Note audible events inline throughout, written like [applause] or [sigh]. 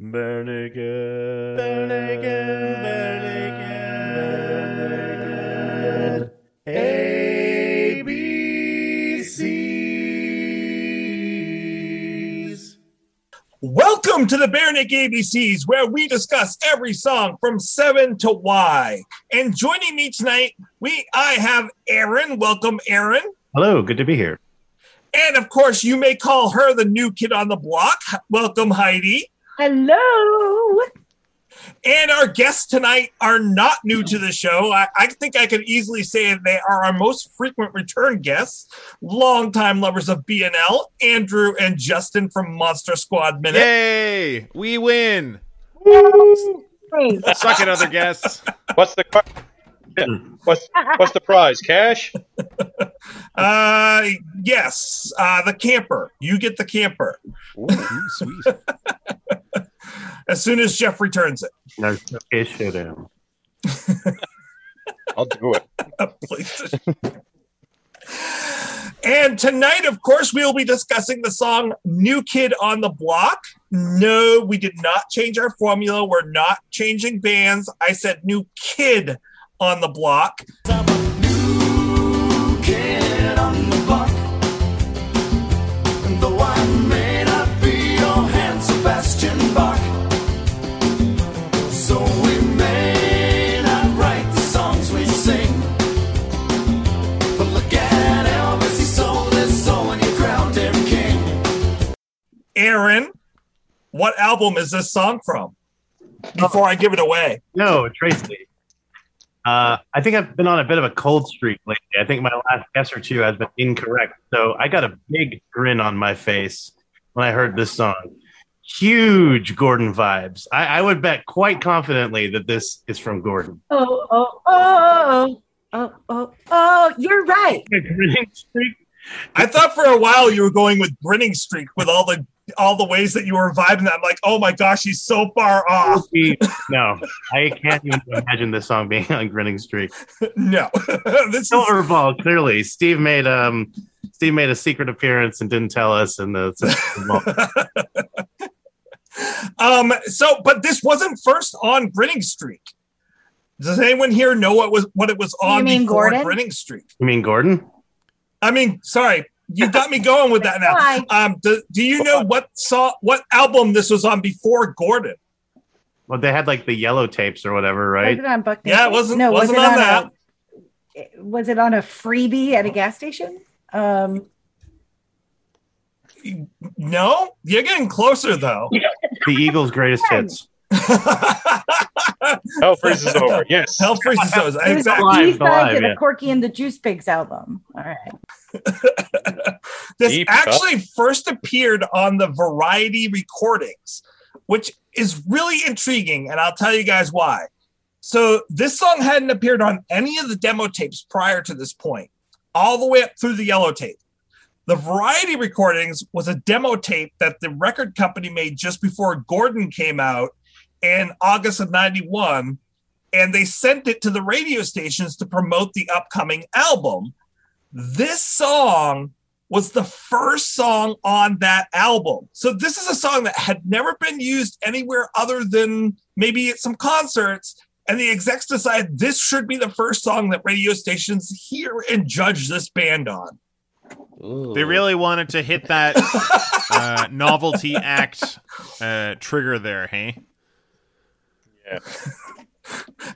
Bernigan. Bernigan, Bernigan, ABCs. Welcome to the Barenaked ABCs, where we discuss every song from seven to Y. And joining me tonight, we I have Aaron. Welcome, Aaron. Hello, good to be here. And of course, you may call her the new kid on the block. Welcome, Heidi. Hello. And our guests tonight are not new to the show. I, I think I could easily say they are our most frequent return guests, longtime lovers of BNL, Andrew and Justin from Monster Squad Minute. Yay! We win. Suck it, other guests. What's the what's what's the prize? Cash? [laughs] Uh, yes, uh, the camper. You get the camper Ooh, sweet. [laughs] as soon as Jeff returns it. No, okay, shit him. [laughs] I'll do it. Oh, please. and tonight, of course, we will be discussing the song New Kid on the Block. No, we did not change our formula. We're not changing bands. I said New Kid on the Block. Aaron, what album is this song from? Before I give it away. No, Tracy. Uh, I think I've been on a bit of a cold streak lately. I think my last guess or two has been incorrect. So I got a big grin on my face when I heard this song. Huge Gordon vibes. I, I would bet quite confidently that this is from Gordon. Oh, oh, oh, oh, oh, oh, you're right. A [laughs] grinning streak? I thought for a while you were going with grinning streak with all the all the ways that you were vibing. I'm like, oh my gosh, he's so far off. [laughs] No, I can't even imagine this song being on Grinning Streak. No, [laughs] this is Silverball, clearly. Steve made um Steve made a secret appearance and didn't tell us in the [laughs] um. So, but this wasn't first on grinning Streak. Does anyone here know what was what it was on mean before Gordon? grinning Streak? You mean Gordon? I mean, sorry, you got me going with that now. Um, do, do you know what saw what album this was on before Gordon? Well, they had like the yellow tapes or whatever, Was right? it on Buck? Yeah, it wasn't- No, wasn't was it on that. A, was it on a freebie at a gas station? Um, No, you're getting closer though. The Eagles' greatest hits. [laughs] Hell freezes over. Yes. Hell freezes those. it was Exactly. Alive, the B-side alive, to the yeah. Corky and the Juice Pigs album. All right. [laughs] this Deep cut. actually first appeared on the Variety recordings, which is really intriguing, and I'll tell you guys why. So this song hadn't appeared on any of the demo tapes prior to this point, all the way up through the yellow tape. The Variety recordings was a demo tape that the record company made just before Gordon came out in August of 91, and they sent it to the radio stations to promote the upcoming album. This song was the first song on that album. So this is a song that had never been used anywhere other than maybe at some concerts. And the execs decided this should be the first song that radio stations hear and judge this band on. They really wanted to hit that [laughs] uh, novelty act uh, trigger there, hey? Yeah.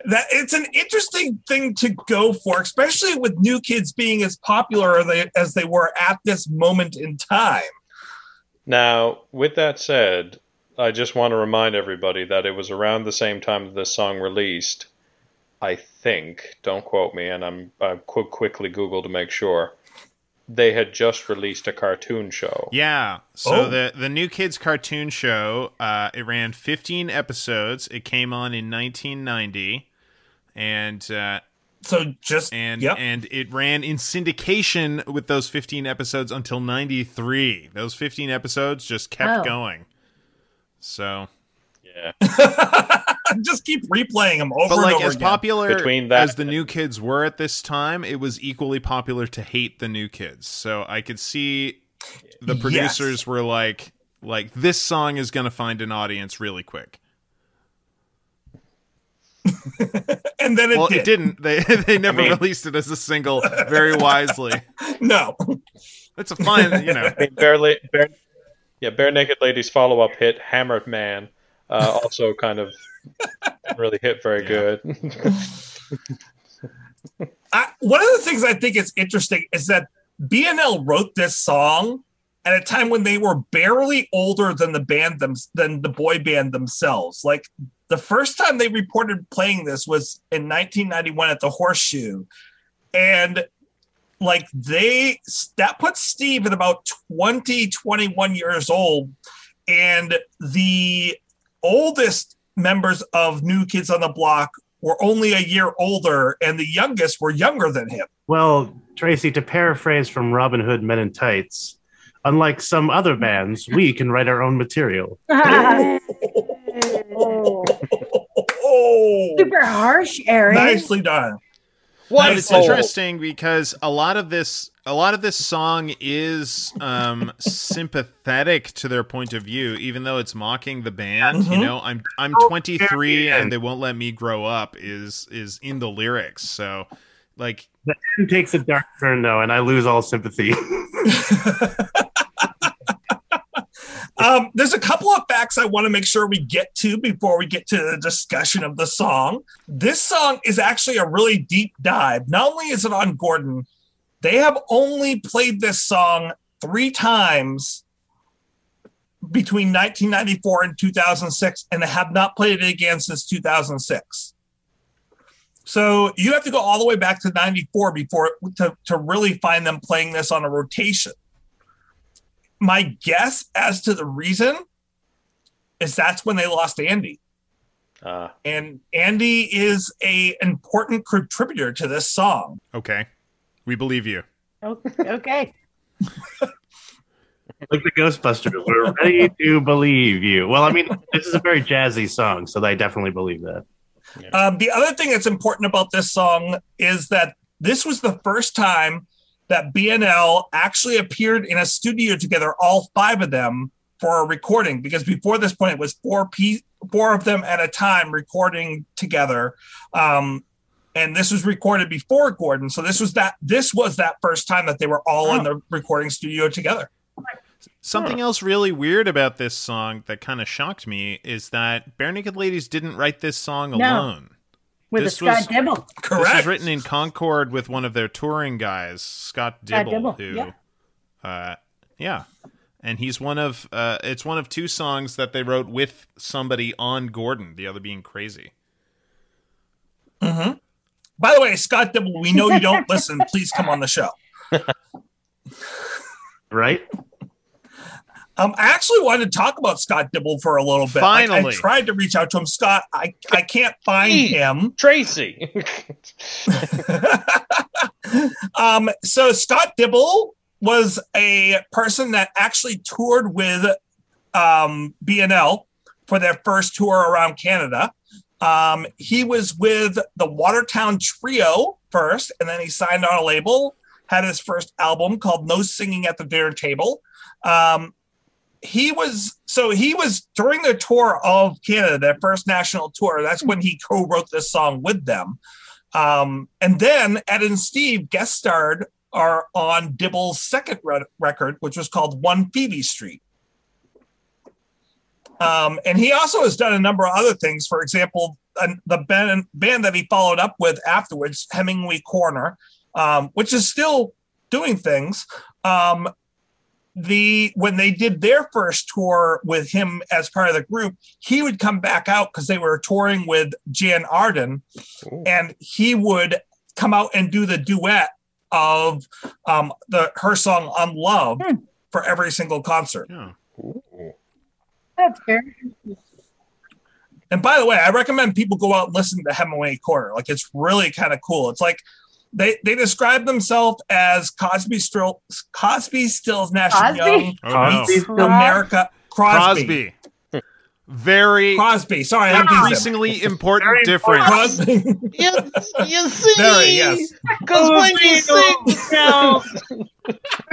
That it's an interesting thing to go for, especially with new kids being as popular as they, were at this moment in time. Now, with that said, I just want to remind everybody that it was around the same time that this song released. I think, don't quote me, and I'm I quick quickly Google to make sure. They had just released a cartoon show. Yeah. So Oh. the the New Kids cartoon show, uh, it ran 15 episodes. It came on in 1990, and uh, So just and yep. and it ran in syndication with those 15 episodes until 93. Those 15 episodes just kept Oh. going. So, Yeah. [laughs] [laughs] [laughs] just keep replaying them over but and like over as again. popular Between that as the New Kids were at this time, it was equally popular to hate the New Kids. So I could see the Yes. producers were like, like this song is going to find an audience really quick. [laughs] and then it well, did. it didn't. They [laughs] they never mean- released it as a single very wisely. No. It's a fine, you know. I mean, bare, La- bare, yeah, Barenaked Ladies follow up hit "Hammered Man" uh, also kind of [laughs] really hit very Yeah. good. [laughs] I, one of the things I think is interesting is that BNL wrote this song at a time when they were barely older than the band them than the boy band themselves. Like the first time they reported playing this was in 1991 at the Horseshoe, and like they that puts Steve at about 20, 21 years old, and the oldest members of New Kids on the Block were only a year older, and the youngest were younger than him. Well, Tracy, to paraphrase from Robin Hood Men in Tights, unlike some other bands, we can write our own material. [laughs] [laughs] Oh, Super harsh, Aaron. nicely done. Well, Nice it's interesting because a lot of this a lot of this song is um sympathetic to their point of view even though it's mocking the band you Mhm. know i'm i'm Oh, 23 and they won't let me grow up is is in the lyrics so like It takes a dark turn, though, and I lose all sympathy. [laughs] Um, there's a couple of facts I want to make sure we get to before we get to the discussion of the song. This song is actually a really deep dive. Not only is it on Gordon, they have only played this song three times between 1994 and 2006, and have not played it again since 2006. So you have to go all the way back to 94 before to, to really find them playing this on a rotation my guess as to the reason is that's when they lost Andy. Uh, And Andy is a important contributor to this song. okay we believe you okay. [laughs] like the Ghostbusters, we're ready to believe you. Well, I mean, this is a very jazzy song, so I definitely believe that. Um, the other thing that's important about this song is that this was the first time that BNL actually appeared in a studio together, all five of them, for a recording. Because before this point, it was four pe- four of them at a time recording together. Um, and this was recorded before Gordon, so this was that this was that first time that they were all in the recording studio together. something else really weird about this song that kind of shocked me is that Barenaked Ladies didn't write this song No. alone With This a Scott was- Dibble. This was written in Concord with one of their touring guys, Scott Scott Dibble, Dibble, who, yeah. uh, yeah, and he's one of uh, it's one of two songs that they wrote with somebody on Gordon, the other being Crazy. hmm By the way, Scott Dibble, we know you don't listen. Please come on the show. [laughs] Right? Um, I actually wanted to talk about Scott Dibble for a little bit. Like, I tried to reach out to him. Scott, I, I can't find Hey. him. Tracy. [laughs] um, so Scott Dibble was a person that actually toured with um, BNL for their first tour around Canada. Um, he was with the Watertown Trio first, and then he signed on a label, had his first album called No Singing at the Dinner Table. Um, he was so he was during the tour of Canada, their first national tour. That's when he co-wrote this song with them. Um, and then Ed and Steve guest starred are on Dibble's second re- record, which was called One Phoebe Street. Um, and he also has done a number of other things. For example, an- the band, band that he followed up with afterwards, Hemingway Corner, um, which is still doing things. Um, the when they did their first tour with him as part of the group, he would come back out because they were touring with Jann Arden, Ooh. and he would come out and do the duet of um, the her song "Unloved" Hmm. for every single concert. Yeah. Ooh. That's fair. And by the way, I recommend people go out and listen to Hemingway Corner. Like it's really kind of cool. It's like they they describe themselves as Cosby Still Cosby Stills National Cosby? Young Oh no, Cosby? meets America Crosby. Crosby. Very Crosby. Sorry, I have increasingly important Very difference. Crosby. You, you see, Very yes. because oh, when you sing,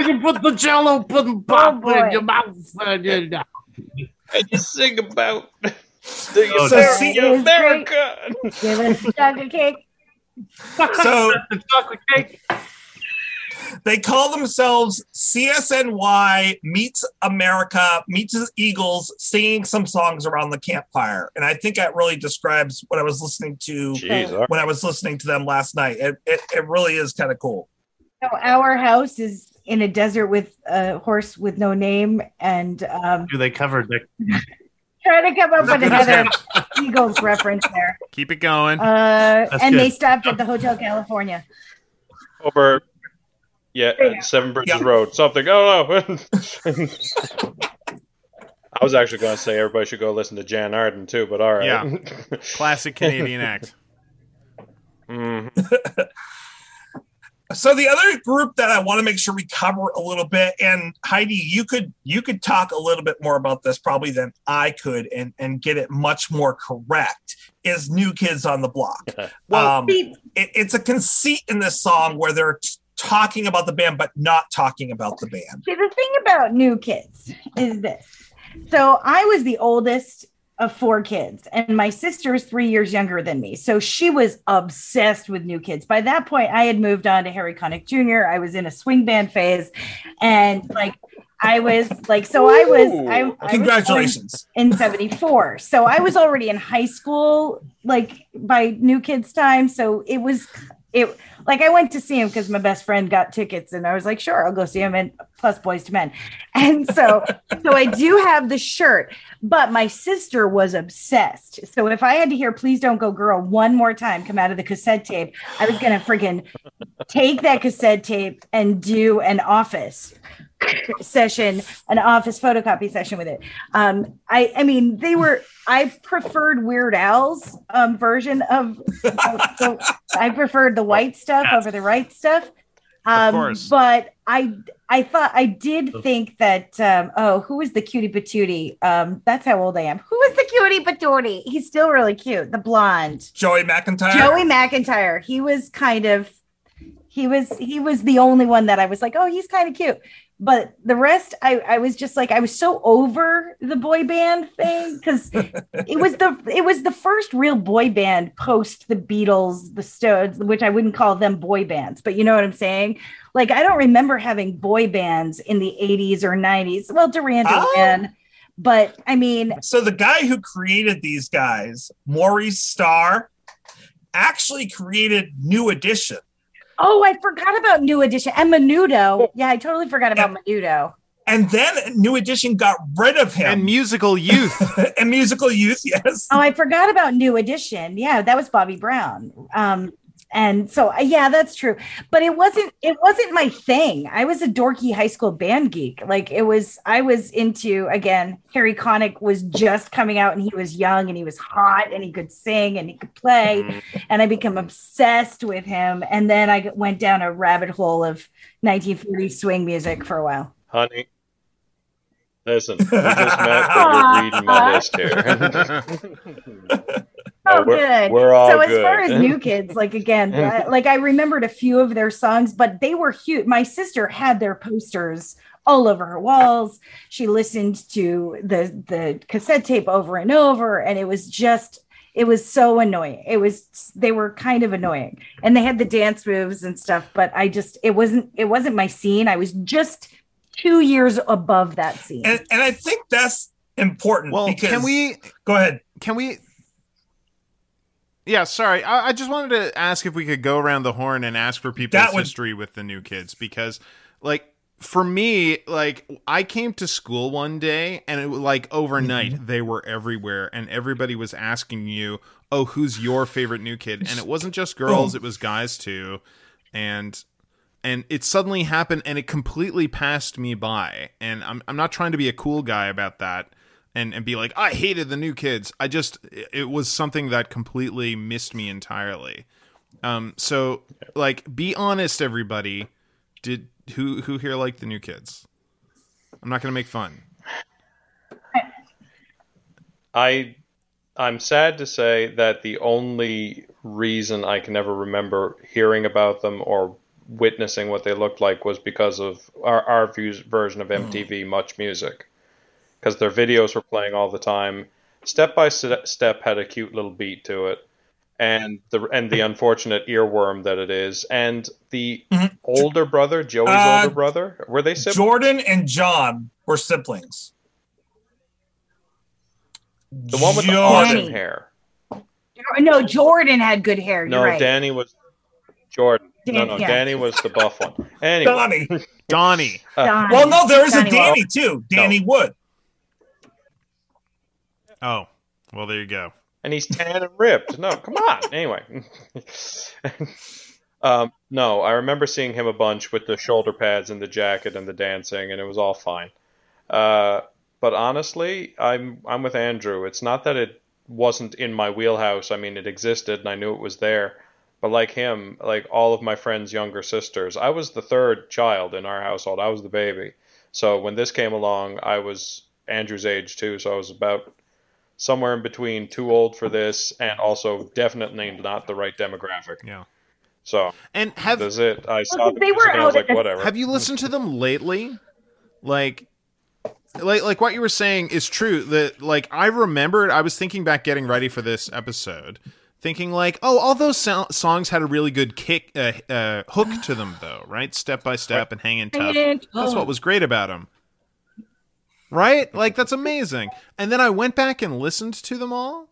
[laughs] you put the jello pudding oh, pop in your mouth. And you sing about [laughs] the Oh, So America. see- America. Give us chocolate cake. So [laughs] The chocolate cake. they call themselves CSNY meets America meets the Eagles singing some songs around the campfire. And I think that really describes what I was listening to Jeez, when I was listening to them last night. It, it, it really is kind of cool. So our house is in a desert with a horse with no name, and um, Do they cover Dick? trying to come up with another [laughs] Eagles reference there. Keep it going. Uh, and good. they stopped at the Hotel California. over. Yeah, Yeah. Seven Bridges Yeah. Road. Something. Oh no. [laughs] I was actually going to say everybody should go listen to Jann Arden too, but all right. Yeah. [laughs] Classic Canadian act. Mhm. So the other group that I want to make sure we cover a little bit, and Heidi, you could you could talk a little bit more about this probably than I could, and and get it much more correct. Is New Kids on the Block? [laughs] Well, um, it, it's a conceit in this song where they're t- talking about the band but not talking about the band. See, the thing about new kids is this. So I was the oldest of four kids, and my sister is three years younger than me. So she was obsessed with new kids. By that point, I had moved on to Harry Connick Jr. I was in a swing band phase, and like I was like, so I was. I, I was Congratulations! in 74 so i was already in high school like by new kids time so it was it like i went to see him because my best friend got tickets and i was like sure i'll go see him and plus Boyz II Men. And so so i do have the shirt but my sister was obsessed. So if i had to hear please don't go girl one more time come out of the cassette tape i was gonna freaking take that cassette tape and do an office session an office photocopy session with it um i i mean they were i preferred weird al's um version of, of the, i preferred the white stuff over the right stuff um course. but i i thought i did think that um oh who was the cutie patootie um that's how old i am who was the cutie patootie he's still really cute the blonde Joey McIntyre. Joey McIntyre. He was kind of he was he was the only one that I was like, oh, he's kind of cute. But the rest, I, I was just like, I was so over the boy band thing because it was the it was the first real boy band post the Beatles, the Stones, which I wouldn't call them boy bands, but you know what I'm saying? Like, I don't remember having boy bands in the 80s or 90s. Well, Duran Oh. Duran, but I mean, So the guy who created these guys, Maurice Starr, actually created New Edition. Oh, I forgot about New Edition and Menudo. Yeah, I totally forgot about Menudo. And then New Edition got rid of him. and musical youth. [laughs] and musical youth, yes. Oh, I forgot about New Edition. Yeah, that was Bobby Brown. Um, and so uh, yeah, that's true. But it wasn't it wasn't my thing. I was a dorky high school band geek. Like it was I was into again, Harry Connick was just coming out and he was young and he was hot and he could sing and he could play and I became obsessed with him and then I went down a rabbit hole of 1940s swing music for a while. Honey. Listen, we just met that [laughs] you're reading my list here. [laughs] No, Oh, we're, good. We're all so as good. far as new kids, like again, [laughs] I- like I remembered a few of their songs, but they were huge. My sister had their posters all over her walls. She listened to the the cassette tape over and over, and it was just it was so annoying. It was they were kind of annoying, and they had the dance moves and stuff. But I just it wasn't it wasn't my scene. I was just two years above that scene. And, and I think that's important well, because can we go ahead. can we yeah sorry. I, I just wanted to ask if we could go around the horn and ask for people's That would- history with the new kids because like for me like i came to school one day and it was like overnight Mm-hmm. they were everywhere and everybody was asking you oh who's your favorite new kid? And it wasn't just girls it was guys too. And and it suddenly happened and it completely passed me by. And i'm, I'm not trying to be a cool guy about that and, and be like i hated the new kids. I just it was something that completely missed me entirely. Um so like be honest everybody. Did who who here liked the new kids? I'm not gonna make fun. I I'm sad to say that the only reason I can ever remember hearing about them or witnessing what they looked like was because of our, our views, version of MTV Much Music. Because their videos were playing all the time. Step by Step had a cute little beat to it, and the and the unfortunate earworm that it is, and the Mhm. older brother, Joey's Uh, older brother, were they siblings? Jordan and John were siblings. the one with the Jordan- auburn Danny. hair. No, Jordan had good hair. No, You're right. Danny was Jordan. no, Dan- no, yeah. Danny was the buff one. Anyway, Donnie. Donnie. Donnie. Well, no, there is a Donnie Wahlberg. Danny too. Danny Wood. Oh, well, there you go. and he's tan and ripped. No, come on. [laughs] Anyway, um, no, I remember seeing him a bunch with the shoulder pads and the jacket and the dancing, and it was all fine. Uh, but honestly, I'm I'm with Andrew. It's not that it wasn't in my wheelhouse. I mean, it existed and I knew it was there. But like him, like all of my friends' younger sisters, I was the third child in our household. I was the baby. So when this came along, I was Andrew's age too. So I was about somewhere in between too old for this and also definitely not the right demographic. Yeah. So And have that's it. I saw Well, the they music were and I was out like, the- whatever. Have you listened to them lately? Like, like, like what you were saying is true. That like I remembered, I was thinking back, getting ready for this episode, thinking like, oh, all those so- songs had a really good kick, uh, uh, hook to them, though, right? Step by step and hanging tough. That's what was great about them. Right? Like that's amazing. And then I went back and listened to them all,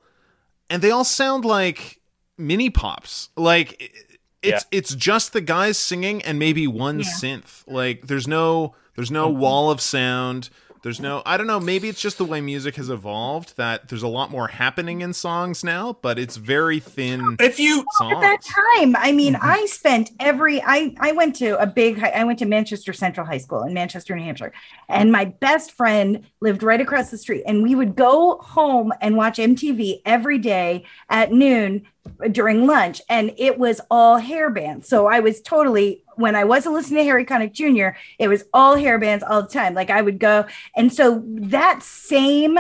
and they all sound like mini pops. Like it- it's it's just the guys singing and maybe one Yeah. synth. Like there's no there's no mm-hmm. wall of sound. There's no I don't know, maybe it's just the way music has evolved that there's a lot more happening in songs now, but it's very thin If you at that songs. time i mean Mm-hmm. i spent every i i went to a big i went to manchester central high school in manchester new hampshire and my best friend lived right across the street and we would go home and watch mtv every day at noon during lunch and it was all hair bands so i was totally when i wasn't listening to harry connick jr it was all hair bands all the time like i would go and so that same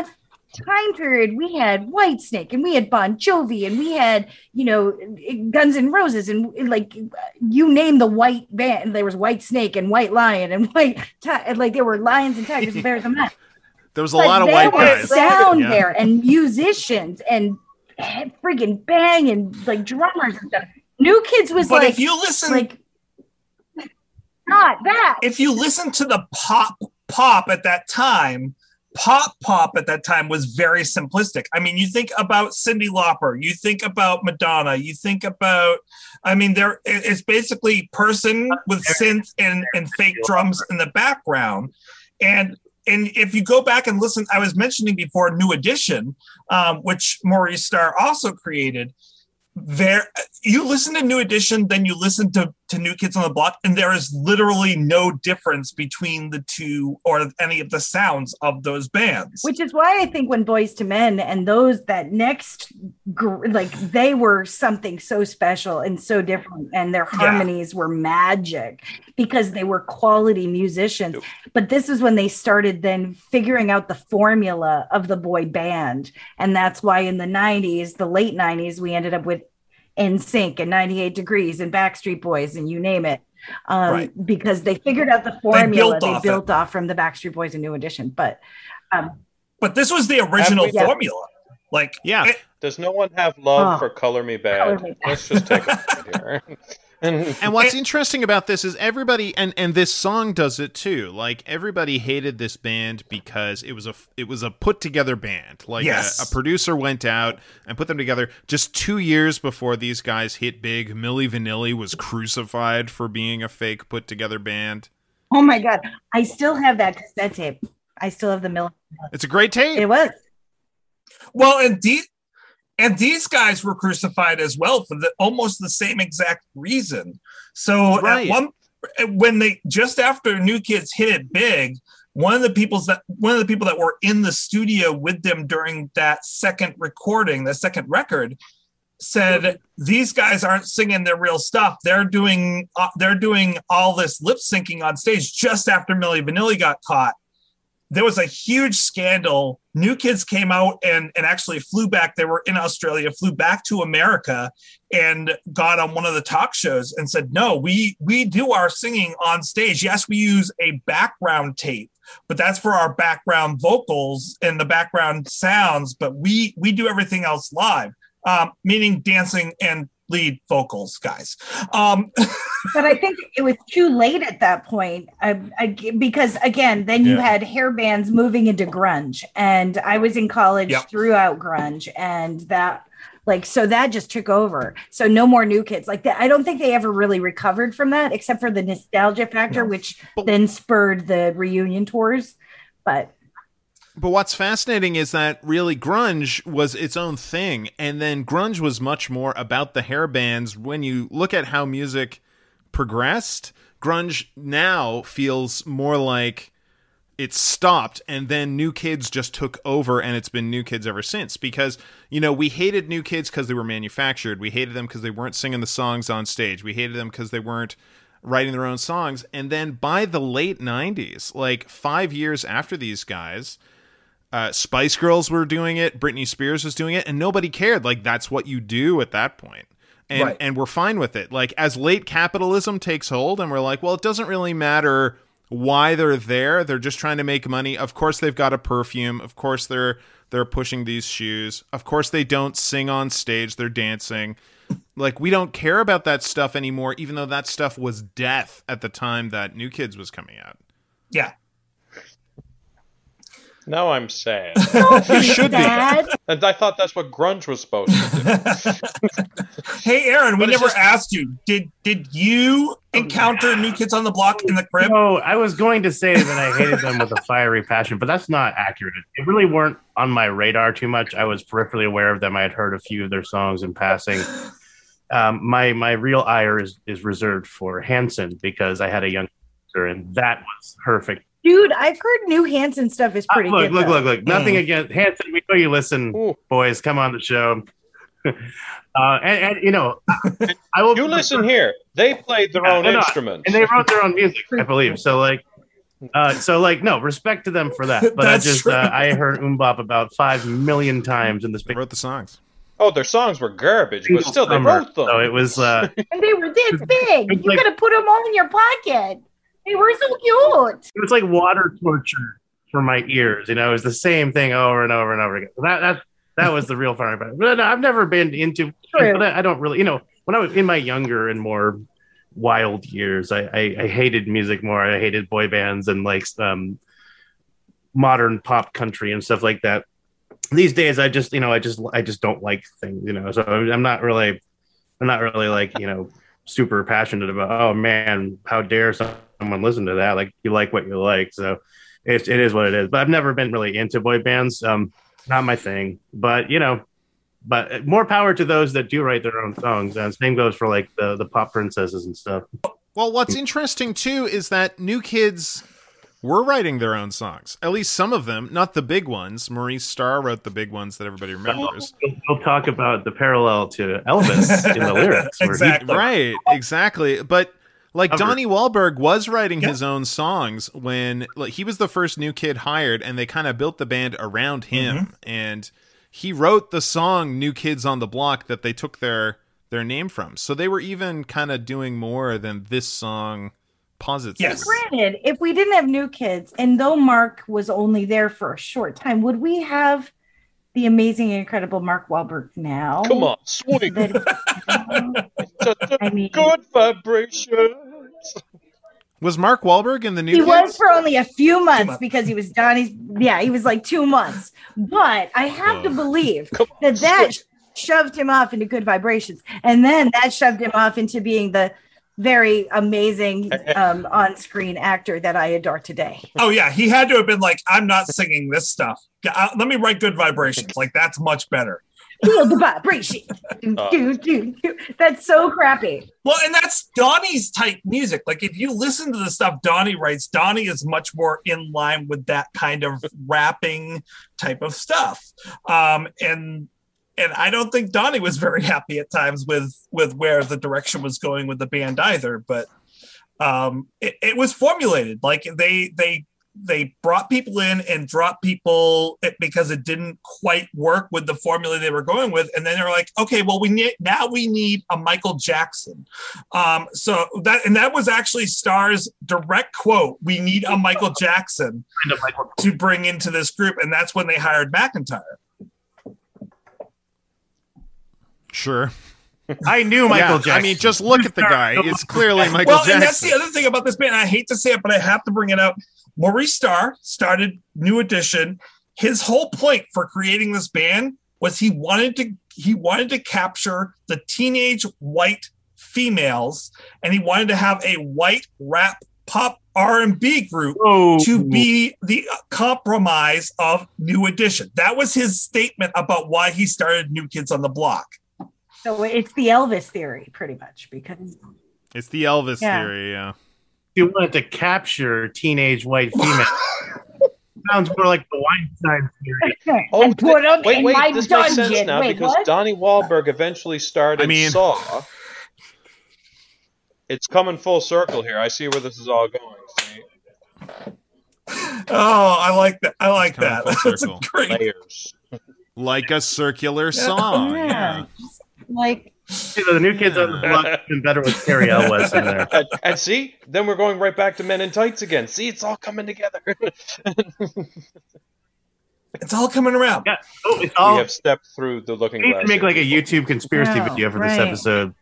time period we had Whitesnake and we had Bon Jovi and we had you know Guns N' Roses and like you name the white band there was White Snake and White Lion and [laughs] White and, like there were lions and tigers and bears and [laughs] that There was a lot of white guys. sound Yeah. there and musicians and freaking bang and like drummers and stuff New Kids was but like if you listen like not that if you listen to the pop pop at that time, pop pop at that time was very simplistic. I mean, you think about Cyndi Lauper, you think about Madonna, you think about I mean, there it's basically person with synth and, and fake drums in the background. And and if you go back and listen, I was mentioning before New Edition, um, which Maurice Starr also created. There, you listen to New Edition, then you listen to to New Kids on the Block, and there is literally no difference between the two or any of the sounds of those bands. which is why I think when Boyz II Men and those that next like they were something so special and so different and their Yeah. harmonies were magic because they were quality musicians but this is when they started then figuring out the formula of the boy band and that's why in the 90s the late 90s we ended up with NSYNC and 98 degrees and Backstreet Boys and you name it um, Right. because they figured out the formula built they off built off from the Backstreet Boys and New Edition but um, but this was the original Have we- Yeah. formula. Like, Yeah. it- Does no one have love Oh. for Color Me Badd? Color Me Badd. Let's just take a minute here. [laughs] and And what's interesting about this is everybody and and this song does it too. Like everybody hated this band because it was a it was a put together band. Like Yes. a, a producer went out and put them together just 2 years before these guys hit big. Milli Vanilli was crucified for being a fake put together band. Oh my god, I still have that cassette tape. I still have the mill. It's a great tape. It was. well, and these and these guys were crucified as well for the almost the same exact reason. So Right. at one when they just after New Kids hit it big, one of the people's that one of the people that were in the studio with them during that second recording, the second record, said these guys aren't singing their real stuff. They're doing uh, they're doing all this lip syncing on stage just after Milli Vanilli got caught. There was a huge scandal. New Kids came out and and actually flew back. They were in Australia, flew back to America, and got on one of the talk shows and said, "No, we we do our singing on stage. Yes, we use a background tape, but that's for our background vocals and the background sounds. But we we do everything else live, um, meaning dancing and lead vocals, guys. Um, [laughs] but I think it was too late at that point. I, I, because again, then you Yeah. had hair bands moving into grunge, and I was in college Yep. throughout grunge, and that like so that just took over. So no more new kids like that. I don't think they ever really recovered from that, except for the nostalgia factor, No. which then spurred the reunion tours. But But what's fascinating is that really grunge was its own thing, and then grunge was much more about the hair bands. When you look at how music progressed, grunge now feels more like it stopped and then new kids just took over and it's been new kids ever since. Because you know we hated new kids because they were manufactured. We hated them because they weren't singing the songs on stage. We hated them because they weren't writing their own songs. And then by the late 90s like five years after these guys uh, spice girls were doing it britney spears was doing it and nobody cared. Like that's what you do at that point. And Right. and we're fine with it. Like as late capitalism takes hold and we're like well it doesn't really matter why they're there. They're just trying to make money. Of course they've got a perfume. Of course they're they're pushing these shoes. Of course they don't sing on stage. They're dancing. Like we don't care about that stuff anymore even though that stuff was death at the time that new kids was coming out. Yeah, Now I'm sad. [laughs] you should be and I thought that's what grunge was supposed to do. [laughs] Hey, Aaron, we never just- asked you. Did did you encounter New Kids on the Block in the crib? No, I was going to say that I hated them with a fiery passion, but that's not accurate. They really weren't on my radar too much. I was peripherally aware of them. I had heard a few of their songs in passing. [sighs] Um, my my real ire is is reserved for Hanson because I had a young sister, and that was perfect. Dude, I've heard new Hanson stuff is pretty Uh, look, good. look, though. look, look! Nothing Mm. against Hanson. We know you listen, Ooh. boys. Come on the show. [laughs] uh, and, and you know, [laughs] I will You listen here. They played their Yeah, own they're instruments. and they wrote their own music, I believe. So like, uh, so like, no respect to them for that. [laughs] But I just uh, I heard MMMBop about five million times in this. they wrote the songs oh, their songs were garbage, but still, they wrote them. So it was. Uh, and they were this big. It's You like- could have put them all in your pocket. They were so cute. it was like water torture for my ears. You know, it was the same thing over and over and over again. That that that was the real fire. But no, I've never been into. But I, I don't really, you know, when I was in my younger and more wild years, I, I, I hated music more. I hated boy bands and like um, modern pop country and stuff like that. These days, I just, you know, I just, I just don't like things, you know. So I'm not really, I'm not really like, you know, super passionate about. Oh man, how dare someone listen to that? Like you like what you like, so it's it is what it is. But I've never been really into boy bands. Um, not my thing. But you know, but more power to those that do write their own songs. And same goes for like the the pop princesses and stuff. Well, what's interesting too is that new kids were writing their own songs. At least some of them, not the big ones. Maurice Starr wrote the big ones that everybody remembers. We'll, we'll talk about the parallel to Elvis in the lyrics. where he- [laughs] Exactly. right, exactly. But like Covered. Donnie Wahlberg was writing Yeah. his own songs when like he was the first new kid hired, and they kind of built the band around him. Mm-hmm. And he wrote the song "New Kids on the Block" that they took their their name from. So they were even kind of doing more than this song posits. Yes. Granted, if we didn't have new kids, and though Mark was only there for a short time, would we have the amazing, incredible Mark Wahlberg now? Come on, swing. That- Such [laughs] a I mean, good vibrations. Was Mark Wahlberg in the new he kids? was for only a few months, months. because he was Donnie's. Yeah, he was like two months. But I have to believe on, that that switch. shoved him off into good vibrations, and then that shoved him off into being the very amazing [laughs] um, on-screen actor that I adore today. Oh yeah, he had to have been like, I'm not singing this stuff. Yeah, uh, let me write good vibrations. Like that's much better. Feel the vibration. Do, do, do. That's so crappy. Well, and that's Donnie's type music. Like if you listen to the stuff Donnie writes, Donnie is much more in line with that kind of rapping type of stuff. Um, and and I don't think Donnie was very happy at times with with where the direction was going with the band either. But um, it, it was formulated. Like they they they brought people in and dropped people because it didn't quite work with the formula they were going with. And then they're like okay well we need now we need a michael jackson. Um so that and that was actually Starr's direct quote we need a michael jackson Kind of like what- to bring into this group. And that's when they hired mcintyre Sure. I knew Michael yeah, Jackson. I mean, just look at the guy. It's clearly Michael well, and that's the other thing about this band. I hate to say it, but I have to bring it up. Maurice Starr started New Edition. His whole point for creating this band was he wanted to he wanted to capture the teenage white females, and he wanted to have a white rap pop R and B group Whoa. to be the compromise of New Edition. That was his statement about why he started New Kids on the Block. So it's the Elvis theory, pretty much, because It's the Elvis Yeah. theory. Yeah. you wanted to capture teenage white female. [laughs] Sounds more like the Weinstein theory. Oh, and put them wait, in wait, my this makes sense now Wait, because what? Donnie Wahlberg eventually starred I mean- Saw. It's coming full circle here. I see where this is all going. See? Oh, I like that. I like that. [laughs] That's a great. Layers. [laughs] Like a circular song. yeah, Yeah. Just like See, the new kids on the block have been better with Cary Elwes in there. [laughs] and, and see, then we're going right back to Men in Tights again. See, it's all coming together. [laughs] It's all coming around. Yeah. Oh, it's we all. have stepped through the looking We need glass. to make like a YouTube conspiracy No, video for this episode.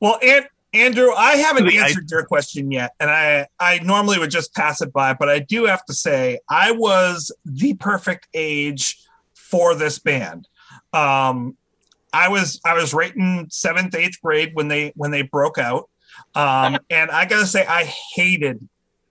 Well, and Andrew, I haven't I- answered your question yet, and I I normally would just pass it by, but I do have to say I was the perfect age for this band. Um, I was I was right in seventh eighth grade when they when they broke out, um, [laughs] and I gotta say I hated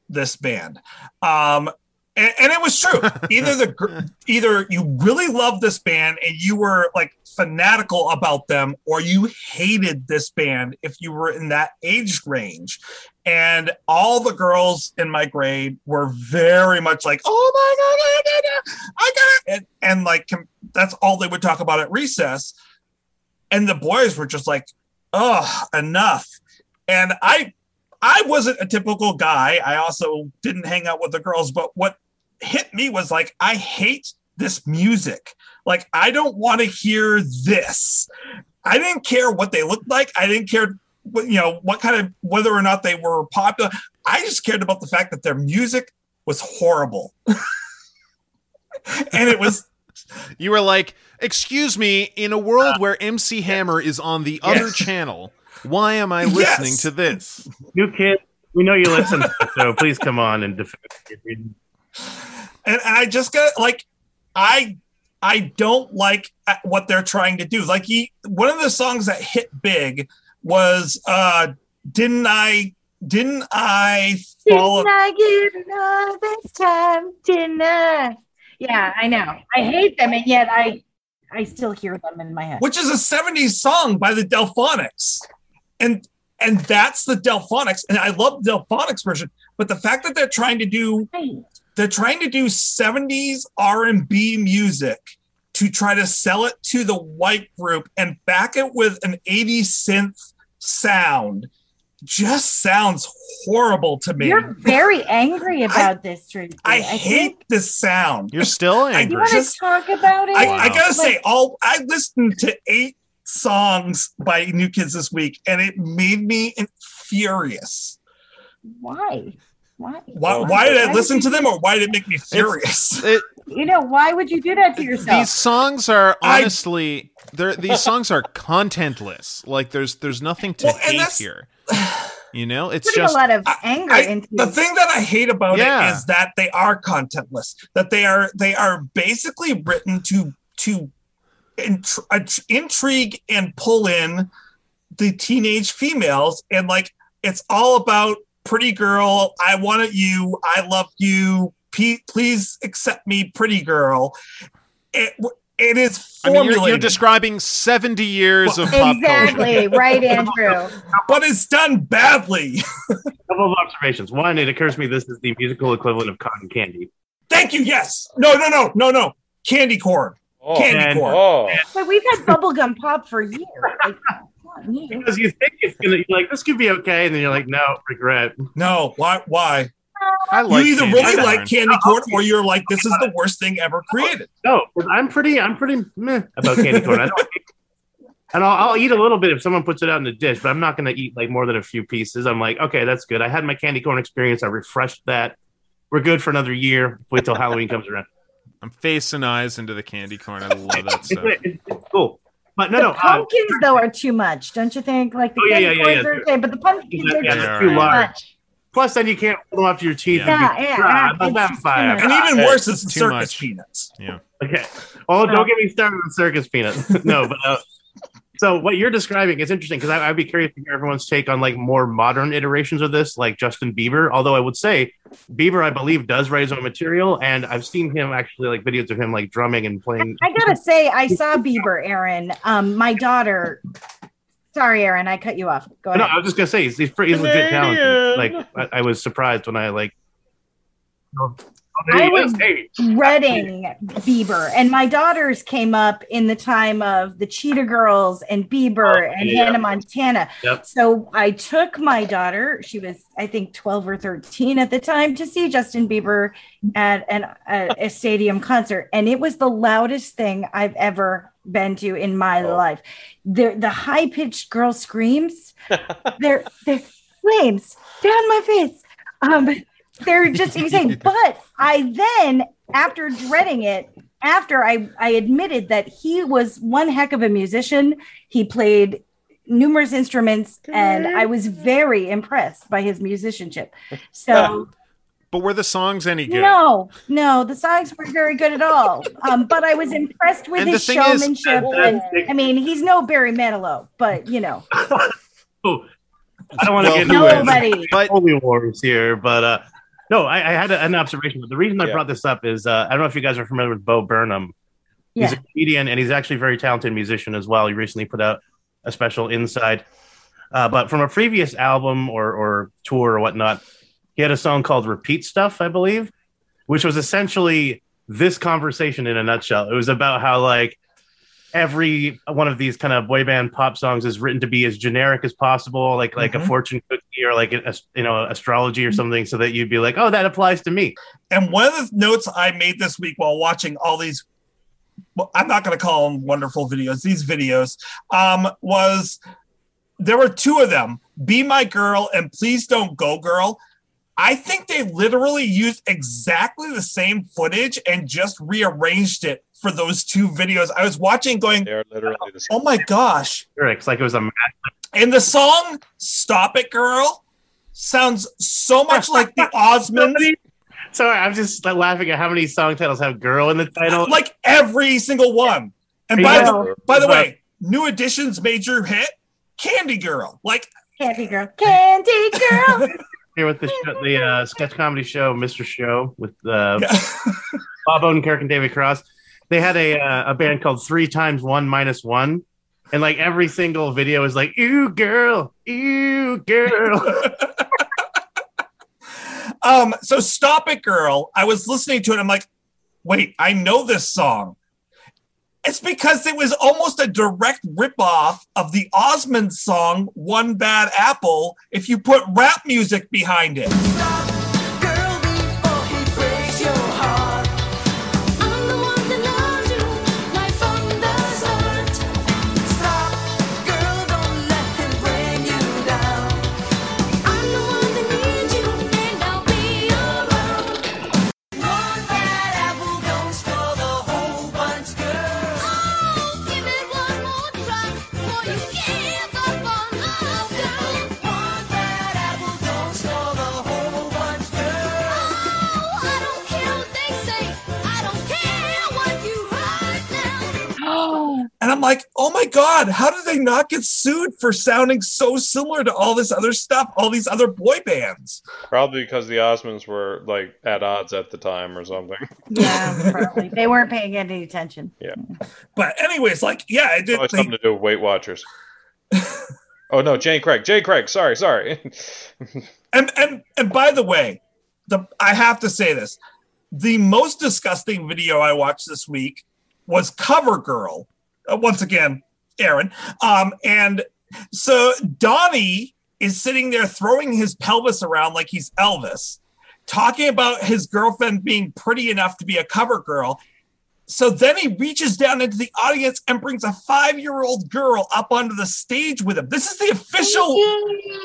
this band. Um, and, and it was true. Either the [laughs] either you really loved this band and you were like fanatical about them, or you hated this band if you were in that age range. And all the girls in my grade were very much like, "Oh my god, I got it, I got it," and, and like that's all they would talk about at recess. And the boys were just like, "Oh, enough." And I I wasn't a typical guy. I also didn't hang out with the girls, but what hit me was like, I hate this music. Like, I don't want to hear this. I didn't care what they looked like. I didn't care, what, you know, what kind of whether or not they were popular. I just cared about the fact that their music was horrible, [laughs] and it was You were like, excuse me, in a world where MC Hammer is on the other channel, why am I listening Yes. to this? New kids, we know you listen, so please come on and defend. and, and I just got like I I don't like uh, what they're trying to do. Like he one of the songs that hit big was uh didn't I didn't I follow Didn't I get enough this time? Didn't I? Yeah, I know. I hate them, and yet I I still hear them in my head. which is a 70s song by the Delfonics. And and that's the Delfonics and I love the Delfonics version, but the fact that they're trying to do they're trying to do 70s R&B music to try to sell it to the white group and back it with an 80s synth sound just sounds horrible to me. You're very angry [laughs] about this, Tracy. I think- hate this sound. You're still angry. You angry. want to just- talk about it? I, Wow. I gotta say, all I listened to eight songs by New Kids this week, and it made me furious. why? Why? Why, why did I listen to them, or why did it make me furious? It- [laughs] You know, why would you do that to yourself? these songs are I- honestly they're these songs are contentless. Like there's there's nothing to Well, and hate that's- here. [sighs] You know, it's putting just a lot of anger I- into the thing that I hate about Yeah. it is that they are contentless. That they are they are basically written to to intr- uh, intrigue and pull in the teenage females, and like it's all about pretty girl. I wanted you. I love you. P- please accept me, pretty girl. It it is I mean, you're, you're describing 70 years of pop culture. exactly right, [laughs] Andrew. but it's done badly. couple of observations. One, it occurs to me this is the musical equivalent of cotton candy. Thank you. Yes. No. No. No. No. No. Candy corn. Oh, Candy And- corn. oh. But we've had bubblegum pop for years. Like. Because you think it's gonna like this could be okay, and then you're like, no, regret. No, why? Why? I like you either candy really corn. like candy corn or you're like, this is the worst thing ever created. No, I'm pretty, I'm pretty meh about candy corn. I don't, and I'll, I'll eat a little bit if someone puts it out in the dish, but I'm not going to eat like more than a few pieces. I'm like, okay, that's good. I had my candy corn experience. I refreshed that. We're good for another year. Wait till Halloween comes around. I'm facing eyes into the candy corn. I love that It's, stuff. it's, it's cool, but no, the no. Uh, pumpkins though are too much, don't you think? Like the Oh, yeah, candy yeah, yeah, corns yeah. are okay, but the pumpkins Yeah, are yeah, just too too large. much. Plus, then you can't hold them up to your teeth. Yeah. and Yeah, yeah, "Ah, yeah. I'm a It's just vampire." And even Hey, worse is it's too circus much. peanuts. Yeah. Okay. Oh, don't get me started on circus peanuts. [laughs] no, but uh, so what you're describing is interesting because I'd be curious to hear everyone's take on like more modern iterations of this, like Justin Bieber. Although I would say Bieber, I believe, does write his own material, and I've seen him actually like videos of him like drumming and playing. I gotta say, I saw Bieber, Aaron. Um, my daughter. Sorry, Aaron, I cut you off. Go ahead. No. I was just gonna say he's, he's pretty he's legit talented. Like I, I was surprised when I like. I was- dreading Bieber. And my daughters came up in the time of the Cheetah Girls and Bieber Oh, and yeah. Hannah Montana. Yep. So I took my daughter, she was, I think, 12 or 13 at the time, to see Justin Bieber at an, a, a stadium concert. And it was the loudest thing I've ever been to in my Oh. life. The, the high pitched girl screams, [laughs] they're, they're flames down my face. Um, they're just insane. [laughs] But I then, after dreading it, after I, I admitted that he was one heck of a musician, he played numerous instruments, and I was very impressed by his musicianship. [laughs] So But were the songs any good? no, no, the songs weren't very good at all. Um, but I was impressed with And his thing is- showmanship. and I mean, he's no Barry Manilow, but you know, [laughs] oh, I don't want to Well, get who into is? nobody. But holy wars here, but uh, no, I, I had a, an observation. But the reason I Yeah. brought this up is uh, I don't know if you guys are familiar with Bo Burnham. He's Yeah. a comedian and he's actually a very talented musician as well. He recently put out a special Inside. Uh, but from a previous album or, or tour or whatnot, he had a song called Repeat Stuff, I believe, which was essentially this conversation in a nutshell. It was about how, like, every one of these kind of boy band pop songs is written to be as generic as possible, like like a Mhm. fortune cookie or like a, you know astrology or something, so that you'd be like, oh, that applies to me. And one of the notes I made this week while watching all these, well, I'm not going to call them wonderful videos, these videos, um, was there were two of them Be My Girl and Please Don't Go Girl. I think they literally used exactly the same footage and just rearranged it for those two videos. I was watching going, They are literally the same. oh my gosh. Lyrics like it was a And the song Stop It Girl sounds so much like the [laughs] Osmonds. Sorry, I'm just laughing at how many song titles have "girl" in the title. like every single one. And by you the by the but- way, New Edition's major hit, Candy Girl. Like Candy girl, candy girl. [laughs] here with the show, the uh, sketch comedy show, Mr. Show, with uh, yeah. [laughs] Bob Odenkirk and David Cross. They had a uh, a band called Three Times One Minus One, and like every single video is like, "Ew, girl, ew, girl." [laughs] um, so Stop It Girl, I was listening to it. I'm like, wait, I know this song. It's because it was almost a direct ripoff of the Osmond song One Bad Apple if you put rap music behind it. And I'm like, oh my God, how did they not get sued for sounding so similar to all this other stuff, all these other boy bands? Probably because the Osmonds were like at odds at the time or something. yeah, probably. They weren't paying any attention. Yeah. But anyways, like, yeah, it did. Always They, something to do with Weight Watchers. [laughs] oh no, Jane Craig. Jay Craig. Sorry, sorry. [laughs] and and and by the way, the I have to say this: the most disgusting video I watched this week was Cover Girl. Uh, once again, Aaron. Um, and so Donnie is sitting there throwing his pelvis around like he's Elvis. talking about his girlfriend being pretty enough to be a cover girl. So then he reaches down into the audience and brings a five year old girl up onto the stage with him. This is the official.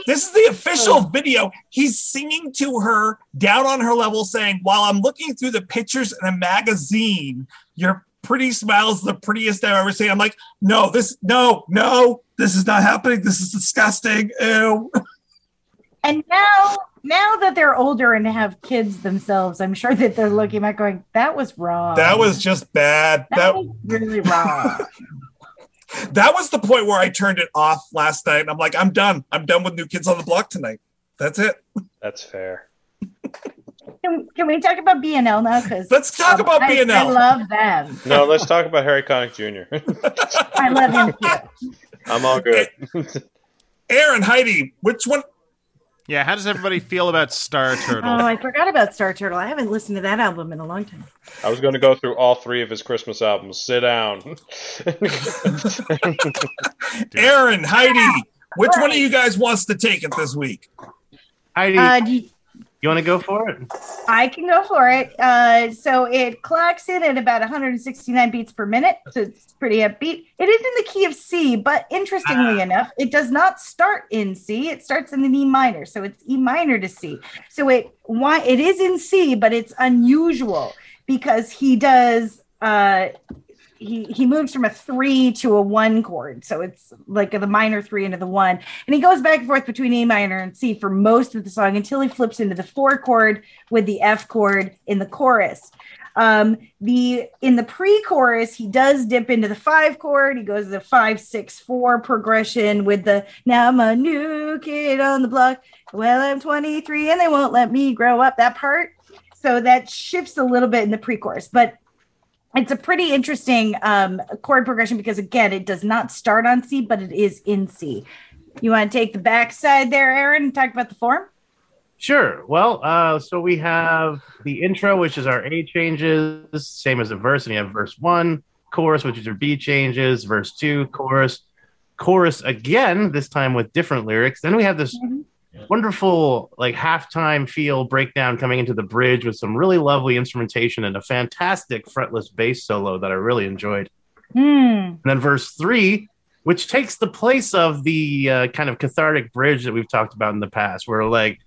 This is the official video. He's singing to her down on her level, saying, While I'm looking through the pictures in a magazine, your pretty smile is the prettiest I've ever seen. I'm like, No, this, no, no, this is not happening. This is disgusting. Ew. And now, now that they're older and have kids themselves, I'm sure that they're looking back going, "That was wrong. That was just bad. that, That, was really wrong." [laughs] that was the point where I turned it off last night. I'm like, I'm done. I'm done with New Kids on the Block tonight. That's it. That's fair. [laughs] can, can we talk about BNL now? Because Let's talk about I, BNL. I love them. No, let's talk about Harry Connick Jr. [laughs] [laughs] I love him too. I'm all good. Aaron, Heidi, which one? Yeah, how does everybody feel about Star Turtle? Oh, I forgot about Star Turtle. I haven't listened to that album in a long time. I was going to go through all three of his Christmas albums. Sit down. [laughs] Aaron, Heidi, which one of you guys wants to take it this week? Heidi, Uh, do you- you want to go for it? I can go for it. Uh, so it clocks in at about 169 beats per minute. So it's pretty upbeat. It is in the key of C, but interestingly enough, it does not start in C. It starts in an E minor. So it's E minor to C. So it why it is in C, but it's unusual because he does uh he he moves from a three to a one chord. So it's like the minor three into the one. And he goes back and forth between A minor and C for most of the song until he flips into the four chord with the F chord in the chorus. Um, the in the pre-chorus, he does dip into the five chord. He goes the five, six, four progression with the now I'm a new kid on the block. Well, I'm 23 and they won't let me grow up. That part. So that shifts a little bit in the pre-chorus, but it's a pretty interesting um, chord progression because again, it does not start on C, but it is in C. You want to take the backside there, Aaron, and talk about the form? Sure. Well, uh, so we have the intro, which is our A changes, same as the verse, and you have verse one, chorus, which is your B changes, verse two, chorus, chorus again, this time with different lyrics. Then we have this Mhm. Wonderful, like halftime feel breakdown coming into the bridge with some really lovely instrumentation and a fantastic fretless bass solo that I really enjoyed. Hmm. And then verse three, which takes the place of the uh, kind of cathartic bridge that we've talked about in the past, where like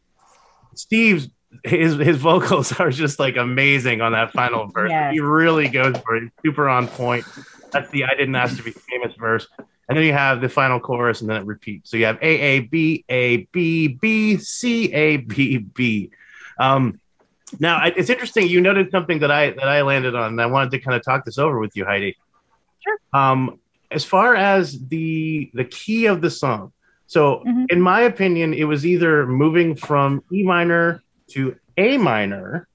Steve's his his vocals [laughs] are just like amazing on that final verse. [laughs] Yes. He really goes for it, super on point. That's the I didn't ask to be famous verse. And then you have the final chorus, and then it repeats. So you have A A B A B B C A B B. Um, now it's interesting. You noted something that I that I landed on, and I wanted to kind of talk this over with you, Heidi. Sure. Um, as far as the the key of the song, so Mhm. in my opinion, it was either moving from E minor to A minor,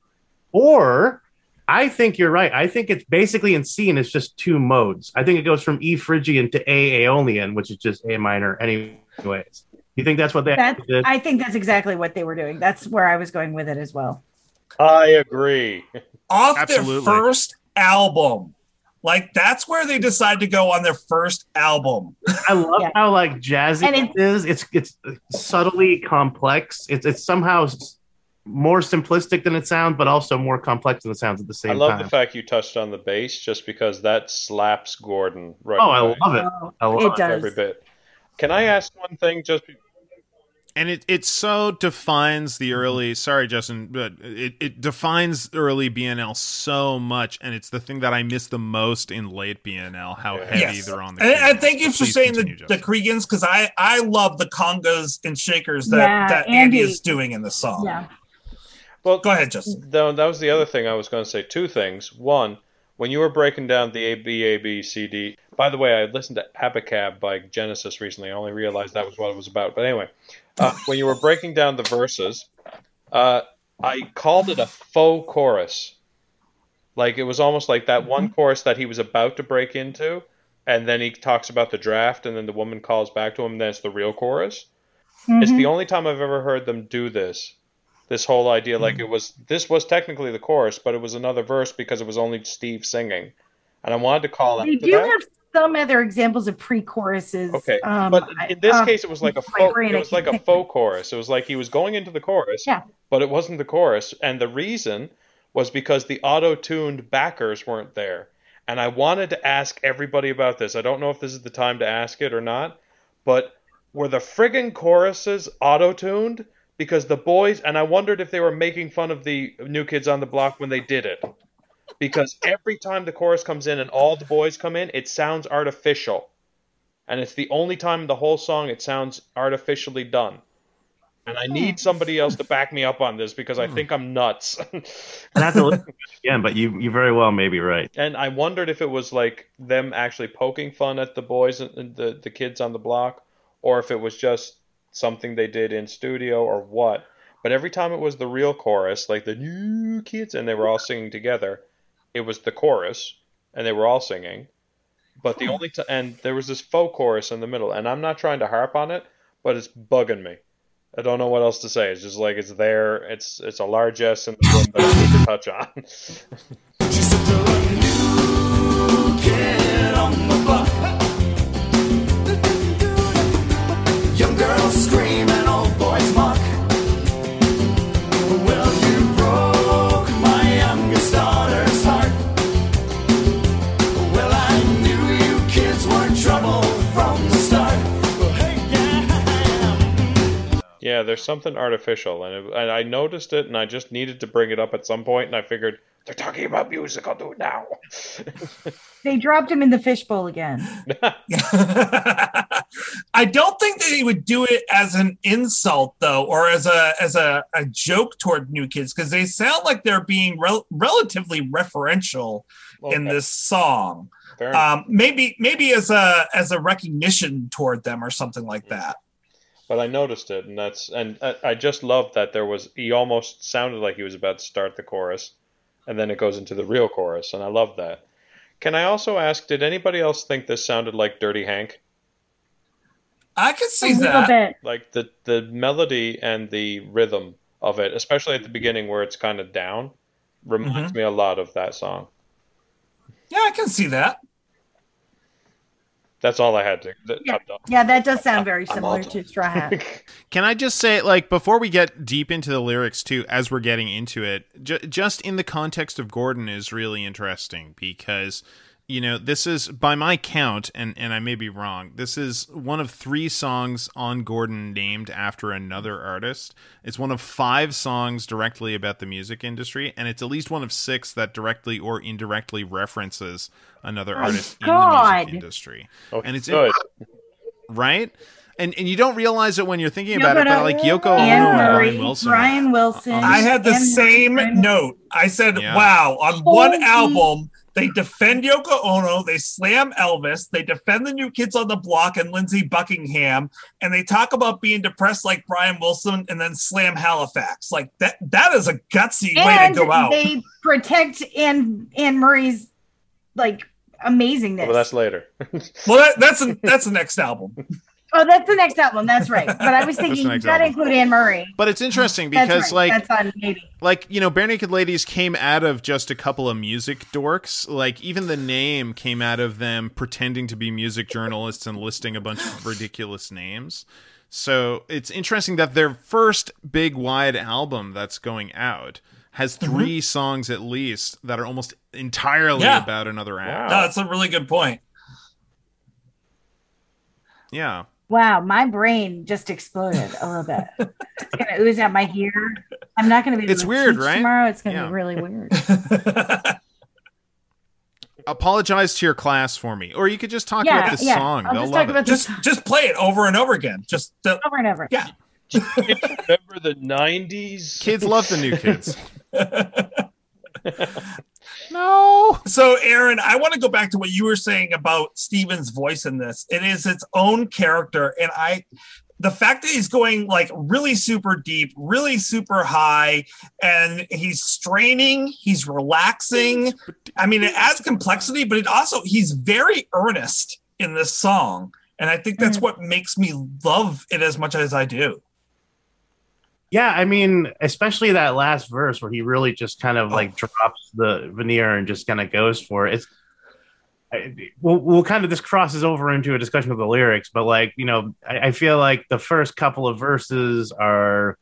or I think you're right. I think it's basically in C and it's just two modes. I think it goes from E Phrygian to A Aeolian, which is just A minor, anyways. You think that's what they That's, did? I think that's exactly what they were doing. That's where I was going with it as well. I agree. Off Absolutely. their first album. Like that's where they decide to go on their first album. [laughs] I love Yeah. how like jazzy And it is. It's it's subtly complex. It's it's somehow s- more simplistic than it sounds, but also more complex than it sounds at the same time. I love time. the fact you touched on the bass just because that slaps Gordon right oh, I love it. Oh, I love oh, it it. does. every bit. Can I ask one thing? Just be- and it it so defines the early sorry justin but it, it defines early bnl so much and it's the thing that i miss the most in late bnl how heavy Yes. they're on the And, and thank you for Please saying the, continue, the Creeggans because I I love the congas and shakers that Yeah, that Andy Andy. is doing in the song. Yeah. Well, Go ahead, Justin. No, that was the other thing I was going to say. Two things. One, when you were breaking down the A B A B C D. By the way, I listened to Abacab by Genesis recently. I only realized that was what it was about. But anyway, uh, when you were breaking down the verses, uh, I called it a faux chorus. Like it was almost like that one chorus that he was about to break into, and then he talks about the draft, and then the woman calls back to him, and then it's the real chorus. It's Mhm. the only time I've ever heard them do this. This whole idea, like it was, this was technically the chorus, but it was another verse because it was only Steve singing, and I wanted to call They out to do that. have some other examples of pre-choruses. Okay, um, but in this uh, case, it was like a my folk, brain, it was like a faux chorus. It was like he was going into the chorus, Yeah. but it wasn't the chorus. And the reason was because the auto-tuned backers weren't there. And I wanted to ask everybody about this. I don't know if this is the time to ask it or not, but were the friggin' choruses auto-tuned? Because the boys, and I wondered if they were making fun of the New Kids on the Block when they did it. Because every time the chorus comes in and all the boys come in, it sounds artificial and it's the only time in the whole song it sounds artificially done. And I need hmm. somebody else to back me up on this because I hmm. think I'm nuts. [laughs] I have to listen to it again, but you you very well may be right. and I wondered if it was like them actually poking fun at the boys and and the the kids on the block, or if it was just something they did in studio or what. But every time it was the real chorus, like the new kids, and they were all singing together, it was the chorus, and they were all singing. But the only t- and there was this faux chorus in the middle, and I'm not trying to harp on it, but it's bugging me. I don't know what else to say. It's just like it's there. It's it's a large S in the room that I need to touch on. [laughs] She's such a new kid on yeah. Yeah, there's something artificial, and, it, and I noticed it, and I just needed to bring it up at some point, and I figured they're talking about music. I'll do it now. [laughs] They dropped him in the fishbowl again. [laughs] I don't think that he would do it as an insult though, or as a as a, a joke toward new kids, because they sound like they're being rel- relatively referential in this song. Um, maybe maybe as a as a recognition toward them or something like that. But I noticed it, and that's and I, I just loved that there was he almost sounded like he was about to start the chorus, and then it goes into the real chorus, and I love that. Can I also ask, did anybody else think this sounded like Dirty Hank? I could A see little that. bit. Like the the melody and the rhythm of it, especially at the beginning where it's kind of down, reminds mm-hmm. me a lot of that song. Yeah, I can see that. That's all I had to. That, Yeah. I'm. Yeah, that does sound very I'm similar to Straw Hat. [laughs] Can I just say, like, before we get deep into the lyrics, too, as we're getting into it, ju- just in the context of Gordon is really interesting because, you know, this is, by my count, and, and I may be wrong, this is one of three songs on Gordon named after another artist. It's one of five songs directly about the music industry, and it's at least one of six that directly or indirectly references another artist in the music industry. Oh, And it's good. right? And and you don't realize it when you're thinking No, about it, but, but uh, like Yoko Ono Anne and Murray, Brian Wilson. Brian Wilson. Um, I had the same Brian- note. I said, Yeah. "Wow!" On one album, they defend Yoko Ono, they slam Elvis, they defend the New Kids on the Block and Lindsey Buckingham, and they talk about being depressed like Brian Wilson, and then slam Halifax. Like that. That is a gutsy way to go out. they protect Anne Anne Murray's like amazingness. Well, that's later. well, that, that's a, that's the next album. [laughs] oh, that's the next album. That's right. [laughs] But I was thinking you got to include Anne Murray. But it's interesting That's because right. like that's on maybe. like you know bare naked ladies came out of just a couple of music dorks like even the name came out of them pretending to be music journalists and listing a bunch of ridiculous names so it's interesting that their first big wide album that's going out has mm-hmm. 3 songs at least that are almost entirely Yeah. about another act Wow. No, that's a really good point. yeah Wow, my brain just exploded a little bit. [laughs] It's gonna ooze out my ear. I'm not gonna be. able It's to weird, teach right? Tomorrow, it's gonna Yeah. be really weird. [laughs] apologize to your class for me or you could just talk yeah, about this yeah. song I'll they'll just love it just this just play it over and over again. Just uh, over and over. yeah. Remember the '90s? kids love the new kids [laughs] no So, Aaron, I want to go back to what you were saying about Steven's voice in this. It is its own character, and I, the fact that he's going like really super deep, really super high, and he's straining, he's relaxing. I mean, it adds complexity, but it also he's very earnest in this song, and I think that's mm. what makes me love it as much as I do. Yeah, I mean, especially that last verse where he really just kind of like drops the veneer and just kind of goes for it. It's I, we'll, we'll kind of this crosses over into a discussion of the lyrics, but like you know, I, I feel like the first couple of verses are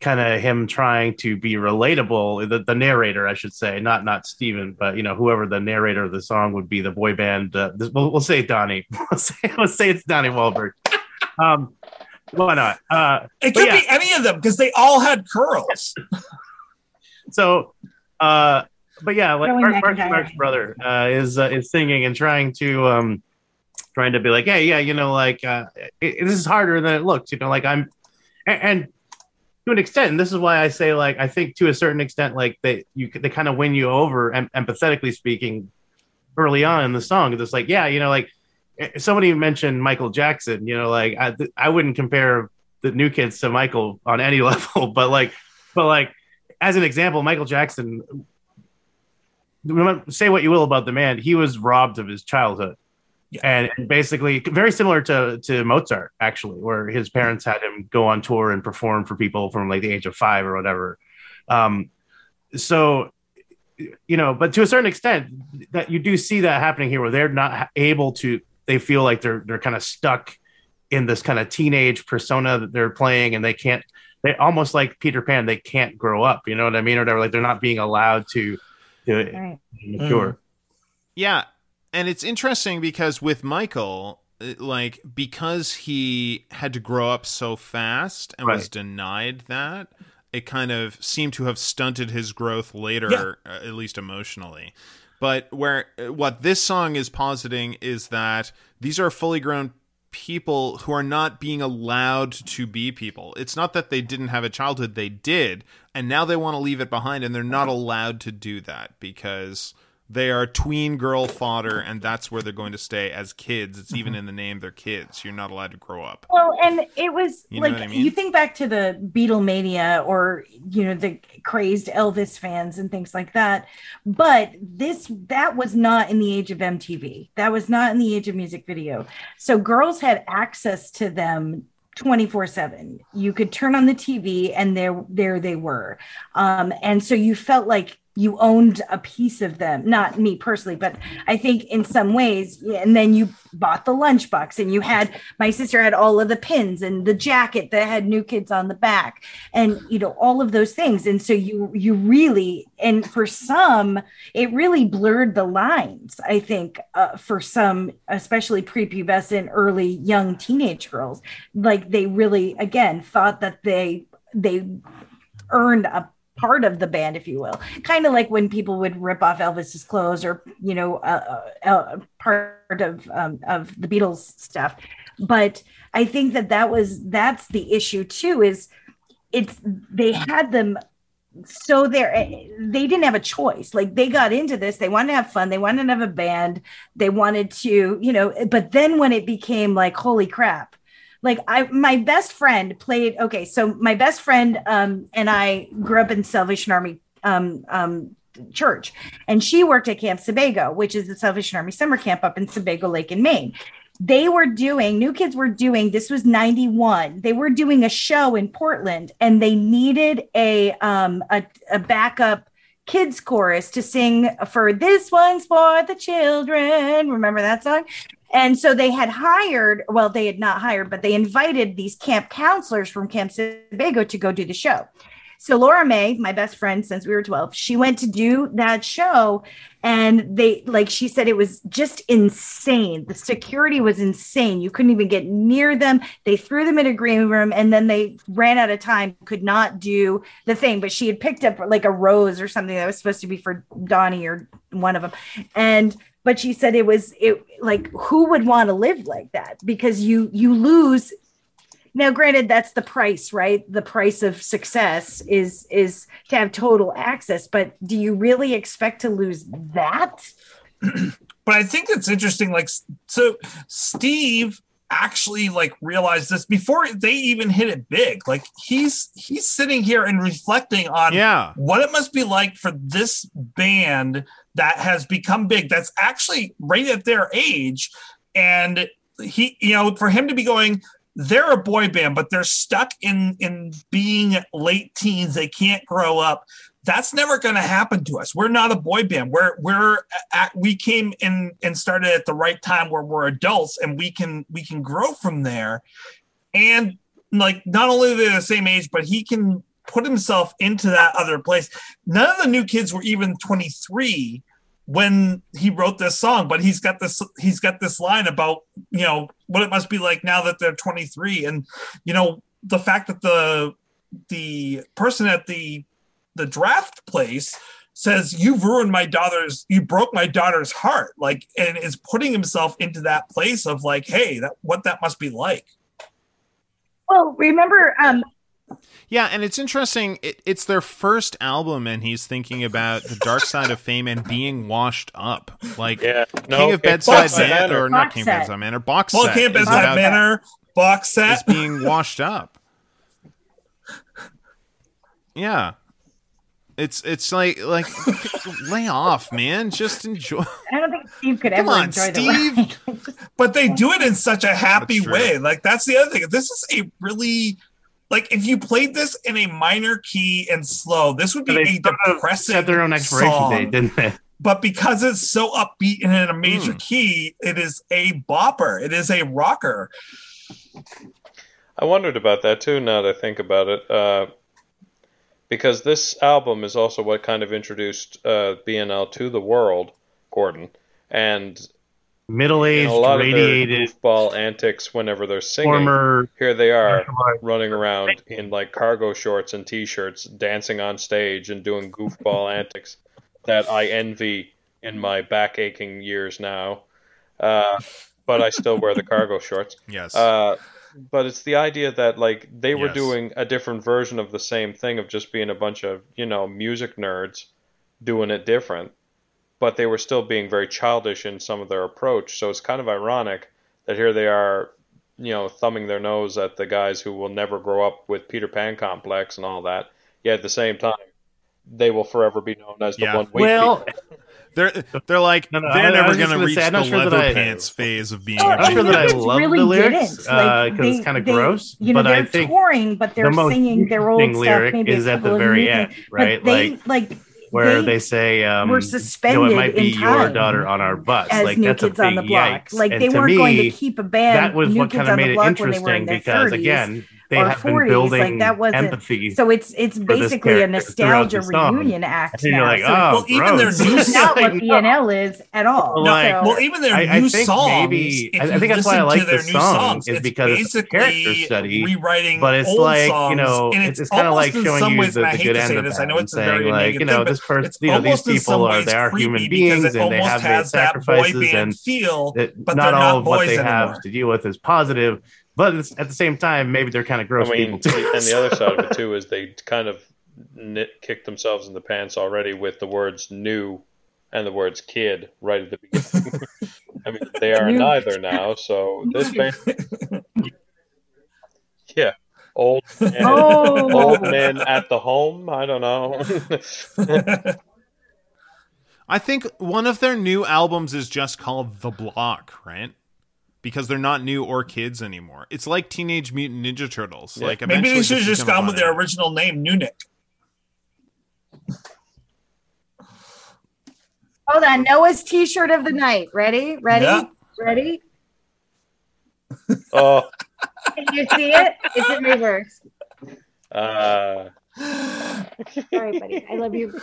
kind of him trying to be relatable. The, the narrator, I should say, not not Steven, but you know, whoever the narrator of the song would be, the boy band. Uh, this, we'll, we'll say Donnie. [laughs] We'll say, we'll say it's Donnie Wahlberg. Um, why not? Uh, It could yeah. be any of them because they all had curls. [laughs] so uh but yeah like Joey Mark, Mark Mark's brother uh is uh, is singing and trying to um trying to be like hey yeah you know like uh it, this is harder than it looks you know like i'm and, and to an extent and this is why i say like i think to a certain extent like they you they kind of win you over em- empathetically speaking early on in the song it's like yeah you know like somebody mentioned michael jackson you know like i, I wouldn't compare the new kids to michael on any [laughs] level but like but like as an example, Michael Jackson. Say what you will about the man, he was robbed of his childhood, Yeah. and, and basically very similar to to Mozart, actually, where his parents had him go on tour and perform for people from like the age of five or whatever. Um, so, you know, but to a certain extent, that you do see that happening here, where they're not able to. They feel like they're they're kind of stuck in this kind of teenage persona that they're playing, and they can't they almost like Peter Pan, they can't grow up. You know what I mean? Or whatever. Like they're not being allowed to to Right. mature. Yeah, and it's interesting because with Michael, like because he had to grow up so fast and was denied that, it kind of seemed to have stunted his growth later, uh, at least emotionally. But where what this song is positing is that these are fully grown people who are not being allowed to be people. It's not that they didn't have a childhood, they did, and now they want to leave it behind and they're not allowed to do that because they are tween girl fodder and that's where they're going to stay as kids. It's even in the name they're kids. You're not allowed to grow up. Well, and it was You like I mean? you think back to the Beatlemania or you know the crazed Elvis fans and things like that. But this that was not in the age of MTV. That was not in the age of music video. So girls had access to them 24/7. You could turn on the TV and there there they were. Um and so you felt like you owned a piece of them. Not me personally but i think in some ways and then you bought the lunchbox and you had my sister had all of the pins and the jacket that had new kids on the back and you know all of those things. And so you you really and for some it really blurred the lines i think uh, for some especially prepubescent early young teenage girls. Like they really again thought that they they earned a part of the band, if you will. Kind of like when people would rip off Elvis's clothes or, you know, uh, uh, uh, part of um, of the Beatles stuff. But I think that that was that's the issue too. Is it's they had them so there they didn't have a choice like they got into this they wanted to have fun they wanted to have a band they wanted to you know but then when it became like holy crap like I my best friend played okay so my best friend um and I grew up in Salvation Army um um church. And she worked at Camp Sebago which is the Salvation Army summer camp up in Sebago Lake in Maine. They were doing new kids were doing this was 91 they were doing a show in Portland and they needed a um a, a backup kids chorus to sing for this one's for the children. Remember that song and so they had hired, well, they had not hired, but they invited these camp counselors from Camp Sebago to go do the show. So Laura May, my best friend since we were 12, she went to do that show. And they, like she said, it was just insane. The security was insane. You couldn't even get near them. They threw them in a green room and then they ran out of time, could not do the thing. But she had picked up like a rose or something that was supposed to be for Donnie or one of them. And but she said it was it like who would want to live like that because you you lose now granted that's the price right the price of success is is to have total access but do you really expect to lose that [clears throat] but I think it's interesting. Like, so Steve actually like realized this before they even hit it big. Like, he's he's sitting here and reflecting on Yeah. what it must be like for this band that has become big. That's actually right at their age, and he, you know, for him to be going. They're a boy band, but they're stuck in in being late teens. They can't grow up that's never going to happen to us. We're not a boy band. We're we're at, we came in and started at the right time where we're adults and we can we can grow from there. And like not only are they the same age, but he can put himself into that other place. None of the new kids were even 23 when he wrote this song, but he's got this he's got this line about, you know, what it must be like now that they're 23 and you know, the fact that the the person at the the draft place says you've ruined my daughter's you broke my daughter's heart like and is putting himself into that place of like hey that what that must be like Well, remember, um, Yeah, and it's interesting. It, it's their first album, and he's thinking about the dark side of fame and being washed up. Like Yeah, no, King of it's Bedside Box set. Manor, or not Box King of set. Bedside Manor, box well set. camp is bedside manor box is set being washed up. Yeah. It's it's like like [laughs] lay off, man. Just enjoy. I don't think Steve could Come ever on, enjoy Steve. the ride. [laughs] but they do it in such a happy way like that's the other thing this is a really like if you played this in a minor key and slow this would be They a depressing set their own expiration song. date, didn't they? but because it's so upbeat and in a major Hmm. key it is a bopper it is a rocker I wondered about that too. Now that I think about it, uh, because this album is also what kind of introduced uh, BNL to the world, Gordon, and in Middle-aged, a lot of their radiated, goofball antics whenever they're singing. former. Here they are running around in like cargo shorts and t-shirts, dancing on stage and doing goofball [laughs] antics that I envy in my back aching years now. Uh, but I still wear the cargo shorts. [laughs] Yes. Uh, but it's the idea that like they were Yes. doing a different version of the same thing of just being a bunch of you know music nerds doing it different, but they were still being very childish in some of their approach. So it's kind of ironic that here they are, you know, thumbing their nose at the guys who will never grow up with Peter Pan complex and all that. Yet at the same time, they will forever be known as the Yeah. one weak Well, people. [laughs] they're they're like No, no, they're I- I never was gonna gonna reach say, the sure that leather I- pants phase of being. A I'm not sure that I love really the lyrics, didn't. uh, it's kinda gross, You know, but they're think touring, but they're the singing their old interesting stuff. Maybe is at the very end, right? But they, Like, like where they they say, um, were you know, suspended it might be in your daughter on our bus. as like new that's a kids on the block. yikes. Like And they weren't me, going to keep a band. that was new what kids kind of on the made it block when they were in because 30s. again, they or have been building like, that wasn't- empathy. So it's it's basically a nostalgia reunion act and now. you're like, so oh, Well, even their gross. new it's not what Like, BNL is at all. Like, so, well even their I- I new think songs maybe- I- I think that's why I like their this new song, songs, is because it's a basically character study, rewriting but it's old like songs, you know, it's, it's, kind of like showing some you ways, the, I the hate good end of this, I know and it's a saying very like you negative know thing, this but person, it's you know, these almost in some people are ways they are human beings it and they almost have their has that boy sacrifices band and feel, that but not all of what they have to deal with is positive, but at the same time maybe they're kind of gross I mean, people too. and the other side of it [laughs] too is they kind of nit, kicked themselves in the pants already with the words "new" and the words "kid" right at the beginning. [laughs] I mean, they are neither now, so this band, yeah, old men, oh, old men at the home. I don't know. [laughs] I think one of their new albums is just called The Block, right? Because they're not new or kids anymore. It's like Teenage Mutant Ninja Turtles. Yeah. Like Maybe they should have just gonna gone with their original name, Nynuk. hold on. Noah's T-shirt of the night. Ready? Ready? Yeah. Ready? [laughs] oh, Can you see it? It's in reverse. uh, All right, buddy. I love you.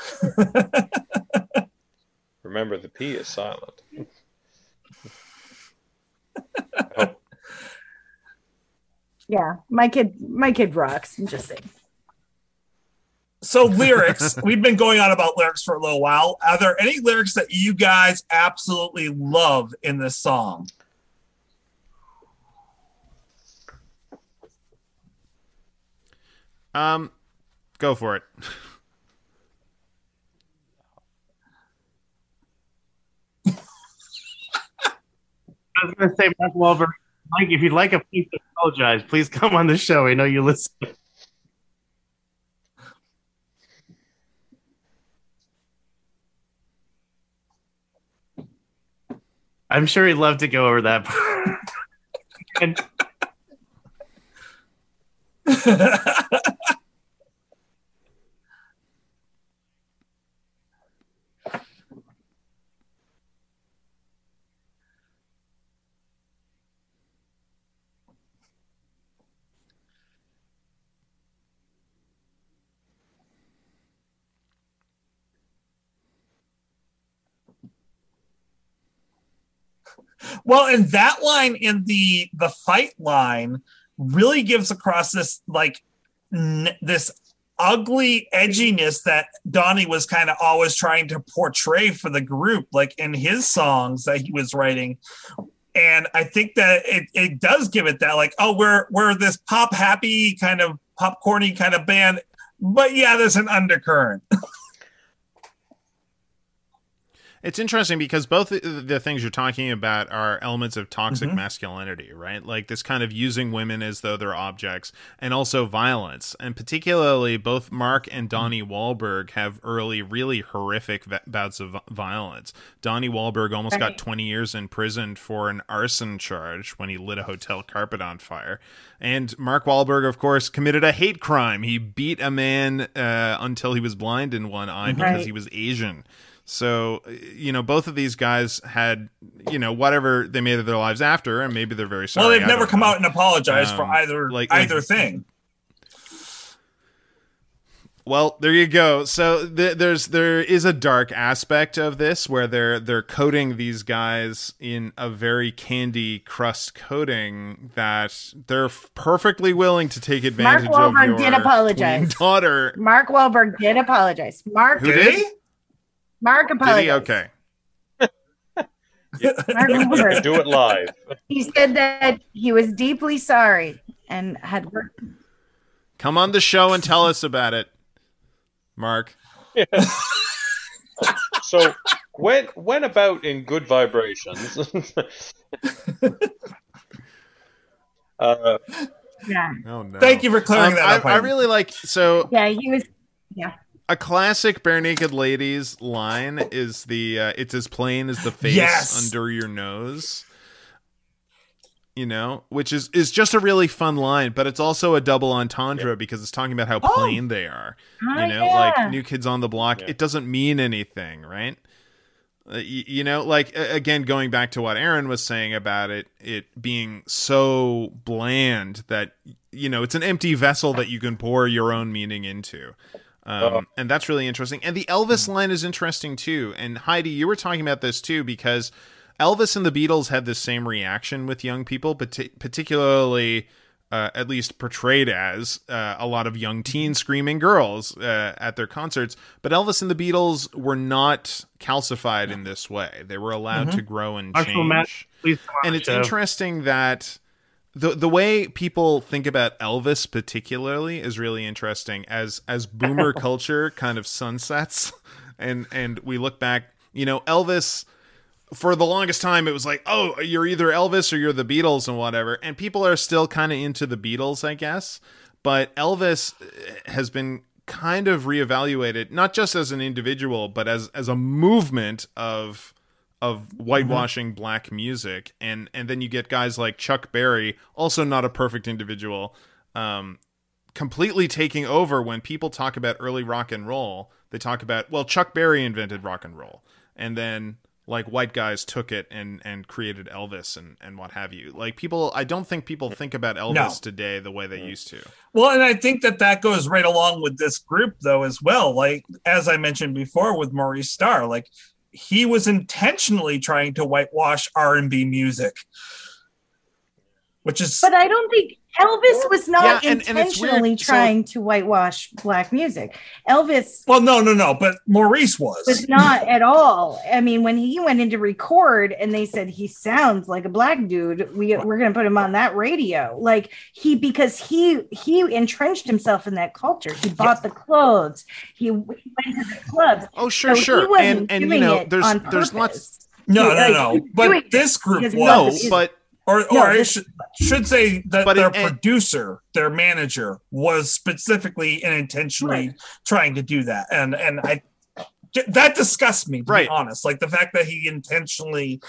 remember the P is silent. I Yeah, my kid, my kid rocks. I'm just saying. So lyrics, [laughs] we've been going on about lyrics for a little while. Are there any lyrics that you guys absolutely love in this song? Um, go for it. [laughs] I was going to say, Mark Wahlberg, Mike, if you'd like a to apologize, please come on the show. I know you listen. I'm sure he'd love to go over that part. [laughs] and [laughs] Well, and that line in the the fight line really gives across this like n- this ugly edginess that Donnie was kind of always trying to portray for the group, like in his songs that he was writing. And I think that it, it does give it that like, oh, we're we're this pop happy kind of popcorny kind of band, but yeah, there's an undercurrent. [laughs] It's interesting because both the- the things you're talking about are elements of toxic Mhm. masculinity, right? Like this kind of using women as though they're objects, and also violence. And particularly, both Mark and Donnie Wahlberg have early, really horrific v- bouts of violence. Donnie Wahlberg almost got 20 years in prison for an arson charge when he lit a hotel carpet on fire. And Mark Wahlberg, of course, committed a hate crime. He beat a man uh, until he was blind in one eye because Right. he was Asian. So, you know, both of these guys had, you know, whatever they made of their lives after, and maybe they're very sorry. well, they've I never come know. out and apologized for Um, either like- either like- thing. Well, there you go. So th- there's there is a dark aspect of this where they're they're coating these guys in a very candy crust coating that they're f- perfectly willing to take advantage Mark Wahlberg of Mark Wahlberg did apologize. daughter. Mark Wahlberg did apologize. Mark Who Did did? he? Mark Did he? Okay. [laughs] Mark [laughs] Wahlberg. Do it live. He said that he was deeply sorry and had worked. Come on the show and tell us about it, Mark. [laughs] So when when about in good vibrations. uh, Yeah, Oh no. Thank you for clearing Um, that I, up. I really like so yeah, he was. A classic bare naked ladies line is the uh, it's as plain as the face Yes. under your nose you know which is is just a really fun line but it's also a double entendre because it's talking about how Oh. plain they are Oh, you know yeah. like new kids on the block Yeah. it doesn't mean anything right uh, y- you know like a- again going back to what aaron was saying about it it being so bland that you know it's an empty vessel that you can pour your own meaning into um, and that's really interesting. And the elvis line is interesting too. And heidi you were talking about this too because elvis and the beatles had the same reaction with young people but particularly uh, at least portrayed as uh, a lot of young teen screaming girls uh, at their concerts. But Elvis and the Beatles were not calcified in this way. They were allowed to grow and change. Matt, please come on and it's interesting that the the way people think about Elvis particularly is really interesting as as boomer [laughs] culture kind of sunsets [laughs] and and we look back, you know, Elvis for the longest time it was like, "Oh, you're either Elvis or you're the Beatles and whatever." And people are still kind of into the Beatles, I guess. But Elvis eh, has been kind of reevaluated not just as an individual, but as as a movement of of whitewashing black music and and then you get guys like Chuck Berry also not a perfect individual um completely taking over when people talk about early rock and roll. They talk about well Chuck Berry invented rock and roll and then like white guys took it and and created Elvis and and what have you. Like people I don't think people think about Elvis No. today the way they used to. Well, and I think that that goes right along with this group, though, as well. Like as I mentioned before with Maurice Starr, like he was intentionally trying to whitewash R and B music, which is But I don't think Elvis was not Yeah, and- and it's weird, intentionally so- trying to whitewash black music. Elvis well, no, no, no. But Maurice was. was not at all. I mean, when he went in to record and they said he sounds like a black dude, we we're gonna put him on that radio. Like he because he he entrenched himself in that culture. He bought the clothes. He, he went to the clubs. oh sure So he sure wasn't and and you know there's there's lots no, He- no, like, no. But this group was. no Elvis is- but or or No, I should, should say that their it- producer, their manager, was specifically and intentionally Right. trying to do that, and and I that disgusts me to Right. be honest. Like the fact that he intentionally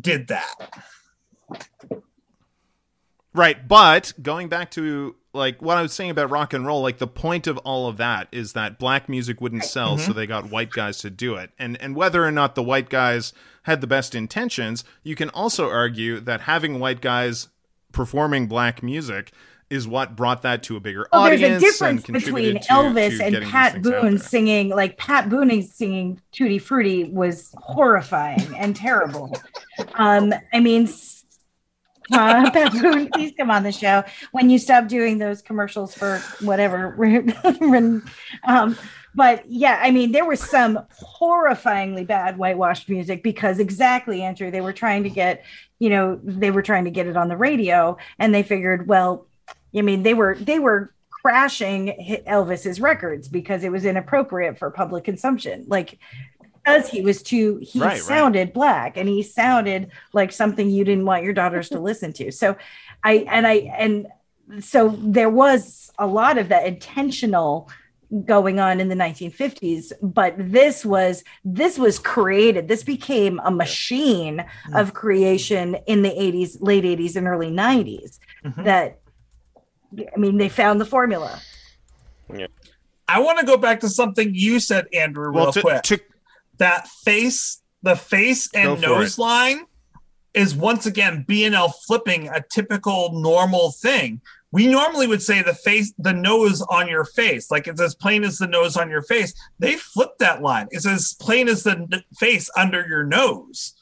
did that. Right, but going back to like what I was saying about rock and roll, like the point of all of that is that black music wouldn't sell, so they got white guys to do it. And and whether or not the white guys had the best intentions, you can also argue that having white guys performing black music is what brought that to a bigger Well, there's a difference between to- Elvis to and Pat these things out Boone singing. Like Pat Boone singing "Tutti Frutti" was horrifying and terrible. [laughs] Um, I mean, uh, please come on the show when you stop doing those commercials for whatever. [laughs] um, but yeah, I mean, there was some horrifyingly bad whitewashed music because exactly, Andrew, they were trying to get, you know, they were trying to get it on the radio, and they figured, well, I mean, they were they were crashing Hi- Elvis's records because it was inappropriate for public consumption. Like because he was too he Right, right. sounded black and he sounded like something you didn't want your daughters to listen to. So I and I and so there was a lot of that intentional going on in the 1950s but this was this was created this became a machine of creation in the 80s late 80s and early 90s Mhm. that i mean they found the formula yeah. I want to go back to something you said, Andrew, real Well, to, quick. to that face, the face and nose it. line is once again BNL flipping a typical normal thing. We normally would say the face, the nose on your face, like it's as plain as the nose on your face. They flipped that line. It's as plain as the n- face under your nose.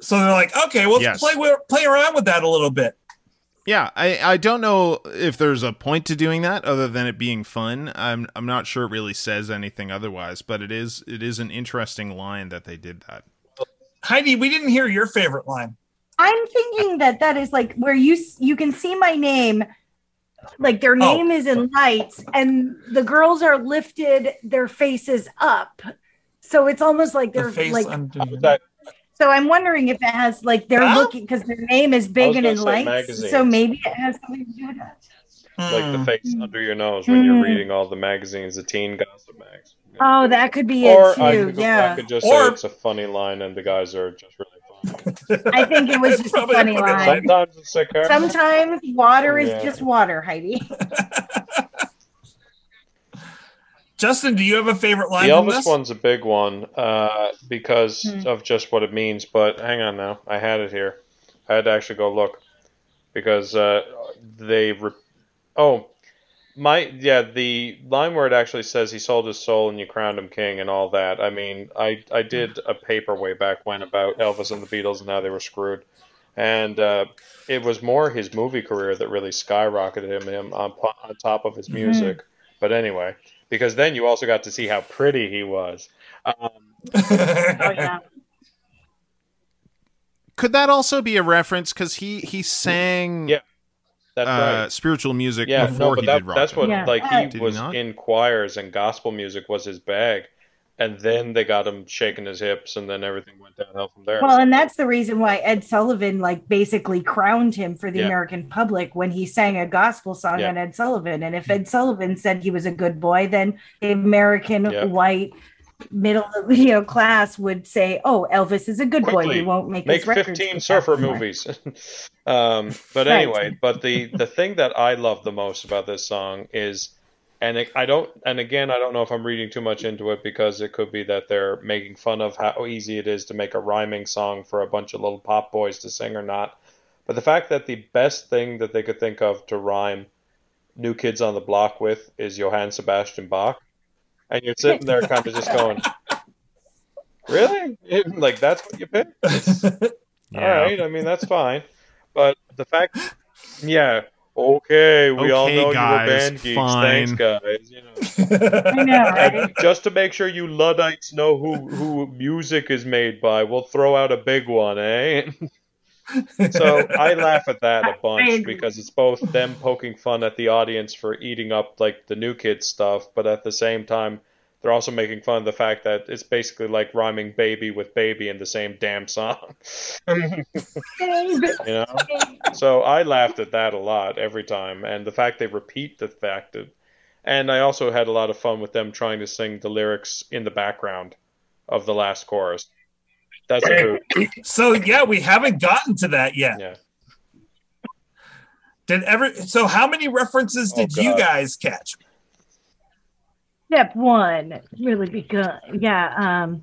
So they're like, okay, well, Yes. play play around with that a little bit. Yeah, I, I don't know if there's a point to doing that other than it being fun. I'm I'm not sure it really says anything otherwise, but it is it is an interesting line that they did that. Heidi, we didn't hear your favorite line. i'm thinking that that is like where you you can see my name like their Oh. name is in lights and the girls are lifted their faces up so it's almost like The they're face like under. How was that so i'm wondering if it has like they're Huh? looking because their name is big and gonna in lights magazines. so maybe it has something to do with that like the Hmm. face under your nose when you're Mm. reading all the magazines, the teen gossip mags. oh that could be or it I too could, I yeah could just Or- say it's a funny line and the guys are just really funny. I think it was just a [laughs] funny funny line. Sometimes it's sarcastic. sometimes water is Yeah. just water heidi [laughs] Justin, do you have a favorite line The from Elvis this? one's a big one uh, because Hmm. of just what it means. But hang on now, I had it here. I had to actually go look because uh, they. Re- oh, my yeah, the line where it actually says he sold his soul and you crowned him king and all that. I mean, I I did a paper way back when about Elvis and the Beatles and how they were screwed, and uh, it was more his movie career that really skyrocketed him him on, on top of his music. But anyway, because then you also got to see how pretty he was. Um, oh yeah Could that also be a reference because he he sang Yeah, that's uh, right. spiritual music Yeah, before no, but he that, did rock? that's what Yeah. like he Did he was not? in choirs and gospel music was his bag, and then they got him shaking his hips, and then everything went downhill from there. Well, and that's the reason why Ed Sullivan like basically crowned him for the Yeah. American public when he sang a gospel song Yeah. on Ed Sullivan. And if Ed Sullivan said he was a good boy, then the American Yeah. white middle [laughs] you know class would say, "Oh, Elvis is a good boy. he won't make, Make his records fifteen like surfer movies. [laughs] um, but [laughs] Right. anyway, but the the thing that I love the most about this song is, and I don't, and again, I don't know if I'm reading too much into it because it could be that they're making fun of how easy it is to make a rhyming song for a bunch of little pop boys to sing or not. But the fact that the best thing that they could think of to rhyme New Kids on the Block with is Johann Sebastian Bach. And you're sitting there kind of just going, [laughs] Really? Like, that's what you picked? [laughs] Yeah. All right, I mean that's fine, but the fact, yeah, okay, we all know guys, you were band geeks. fine. Thanks, guys. You know, [laughs] I know, right? just to make sure you luddites know who who music is made by, we'll throw out a big one, eh? [laughs] so I laugh at that a [laughs] bunch because it's both them poking fun at the audience for eating up like the new kids stuff, but at the same time. They're also making fun of the fact that it's basically like rhyming baby with baby in the same damn song. [laughs] you know? So I laughed at that a lot every time, and the fact they repeat the fact that, and I also had a lot of fun with them trying to sing the lyrics in the background of the last chorus. That's [clears throat] so yeah, we haven't gotten to that yet. Yeah. Did ever? So how many references Oh, did you guys catch? Step one, really be good. Yeah. Um,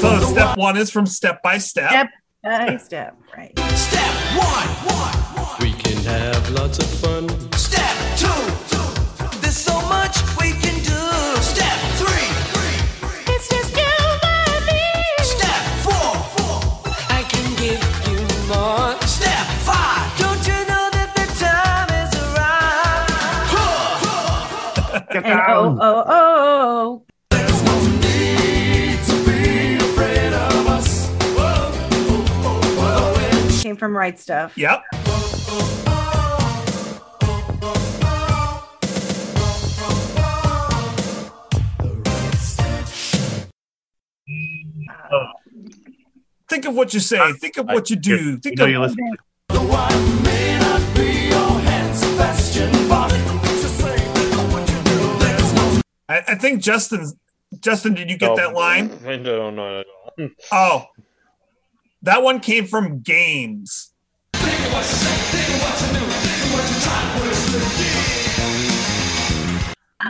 So So step one is from Step by Step. Step by step, right. Step one, We can have lots of fun. Right Stuff. Yep. Uh, think of what you say. Think of what you do. You Think know of you listen. I, I think Justin. Justin, did you get oh, that line? I don't know. Oh, that one came from Games.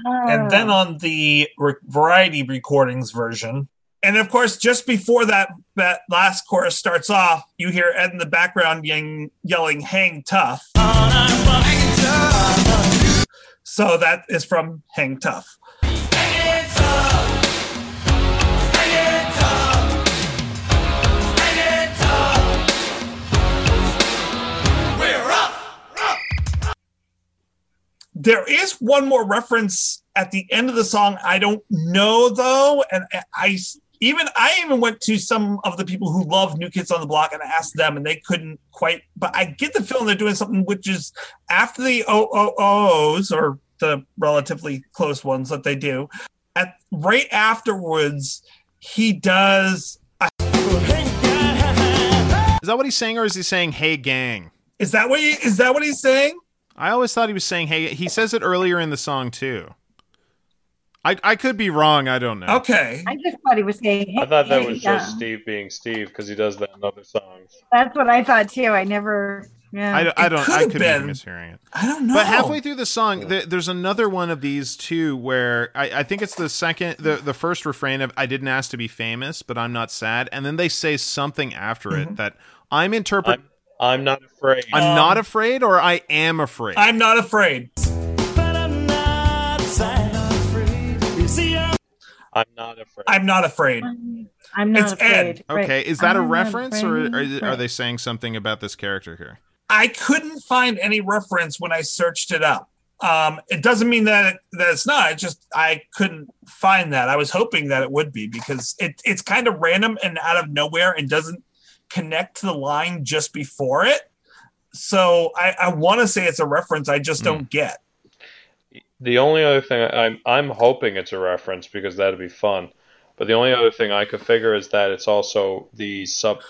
and then oh. on the re- variety recordings version and of course just before that that last chorus starts off you hear ed in the background yelling, yelling hang tough. So that is from hang tough there is one more reference at the end of the song i don't know though and i even i even went to some of the people who love new kids on the block and asked them and they couldn't quite but i get the feeling they're doing something which is after the oos or the relatively close ones that they do at right afterwards he does Is that what he's saying, or is he saying "Hey gang"? is that what he is that what he's saying I always thought he was saying "Hey." He says it earlier in the song too. I I could be wrong. I don't know. okay I just thought he was saying. Hey, I thought that was yeah. just Steve being Steve because he does that in other songs. That's what I thought too. I never. Yeah. I, don't- I It don't. could I could been. be mishearing it. i don't know But halfway through the song, th- there's another one of these too, where I, I think it's the second, the the first refrain of "I didn't ask to be famous, but I'm not sad," and then they say something after Mm-hmm. it that I'm interpret. I'm, I'm not afraid. I'm, Um, not afraid, or I am afraid. i'm not afraid I'm not afraid. i'm not afraid I'm not It's afraid. Ed. Okay, is that a I'm not reference, or are, are they saying something about this character here? I couldn't find any reference when I searched it up. Um, it doesn't mean that it, that it's not. It just I couldn't find that. I was hoping that it would be because it, it's kind of random and out of nowhere and doesn't connect to the line just before it. So I, I want to say it's a reference. I just don't get. The only other thing I'm I'm hoping it's a reference because that'd be fun. But the only other thing I could figure is that it's also the sub,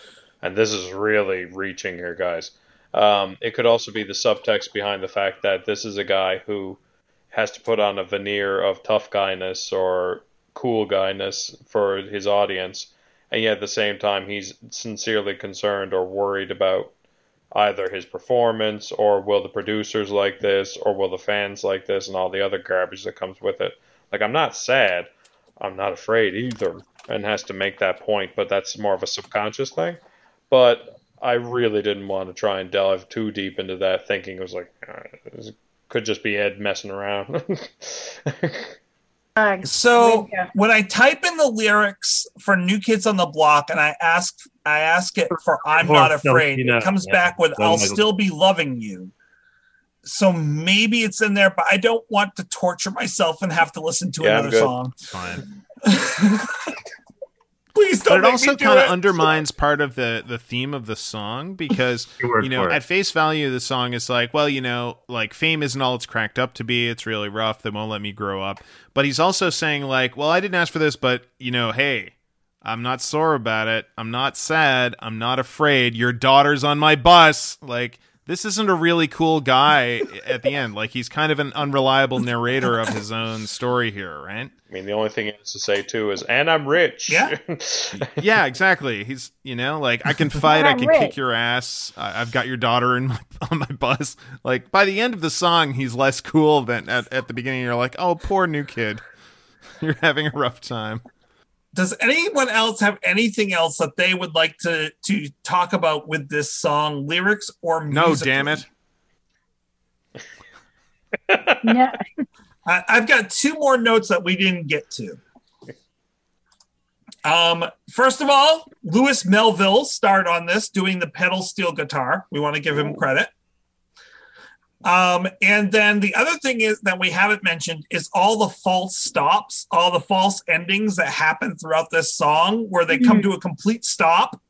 and this is really reaching here, guys. Um, it could also be the subtext behind the fact that this is a guy who has to put on a veneer of tough guyness or cool guyness for his audience, and yet at the same time he's sincerely concerned or worried about either his performance or will the producers like this or will the fans like this and all the other garbage that comes with it. Like I'm not sad, I'm not afraid either, and has to make that point, but that's more of a subconscious thing. But I really didn't want to try and delve too deep into that, thinking it was like uh, this could just be Ed messing around. [laughs] So when I type in the lyrics for New Kids on the Block and I ask I ask it for I'm Or not afraid, you it comes yeah. back with I'll still be loving you. So maybe it's in there, but I don't want to torture myself and have to listen to Yeah, another song. Fine. [laughs] Please But don't it make also kind of undermines part of the the theme of the song [laughs] because you know at face value the song is like well you know like fame isn't all it's cracked up to be. It's really rough. They won't let me grow up. But he's also saying like well i didn't ask for this but you know hey i'm not sore about it. I'm not sad. I'm not afraid. Your daughter's on my bus. Like this isn't a really cool guy at the end like he's kind of an unreliable narrator of his own story here right I mean, the only thing he has to say too is, "And I'm rich." Yeah. [laughs] yeah, exactly. He's you know like I can fight, I can rich. kick your ass. I, I've got your daughter in my, [laughs] on my bus. Like by the end of the song, he's less cool than at, at the beginning. You're like, oh, poor new kid, [laughs] you're having a rough time. Does anyone else have anything else that they would like to to talk about with this song, lyrics or No, damn it. Yeah. [laughs] I, I've got two more notes that we didn't get to. Um, first of all, lewis Melville starred on this doing the pedal steel guitar. We want to give him credit. Um, and then the other thing is that we haven't mentioned is all the false stops, all the false endings that happen throughout this song where they come to a complete stop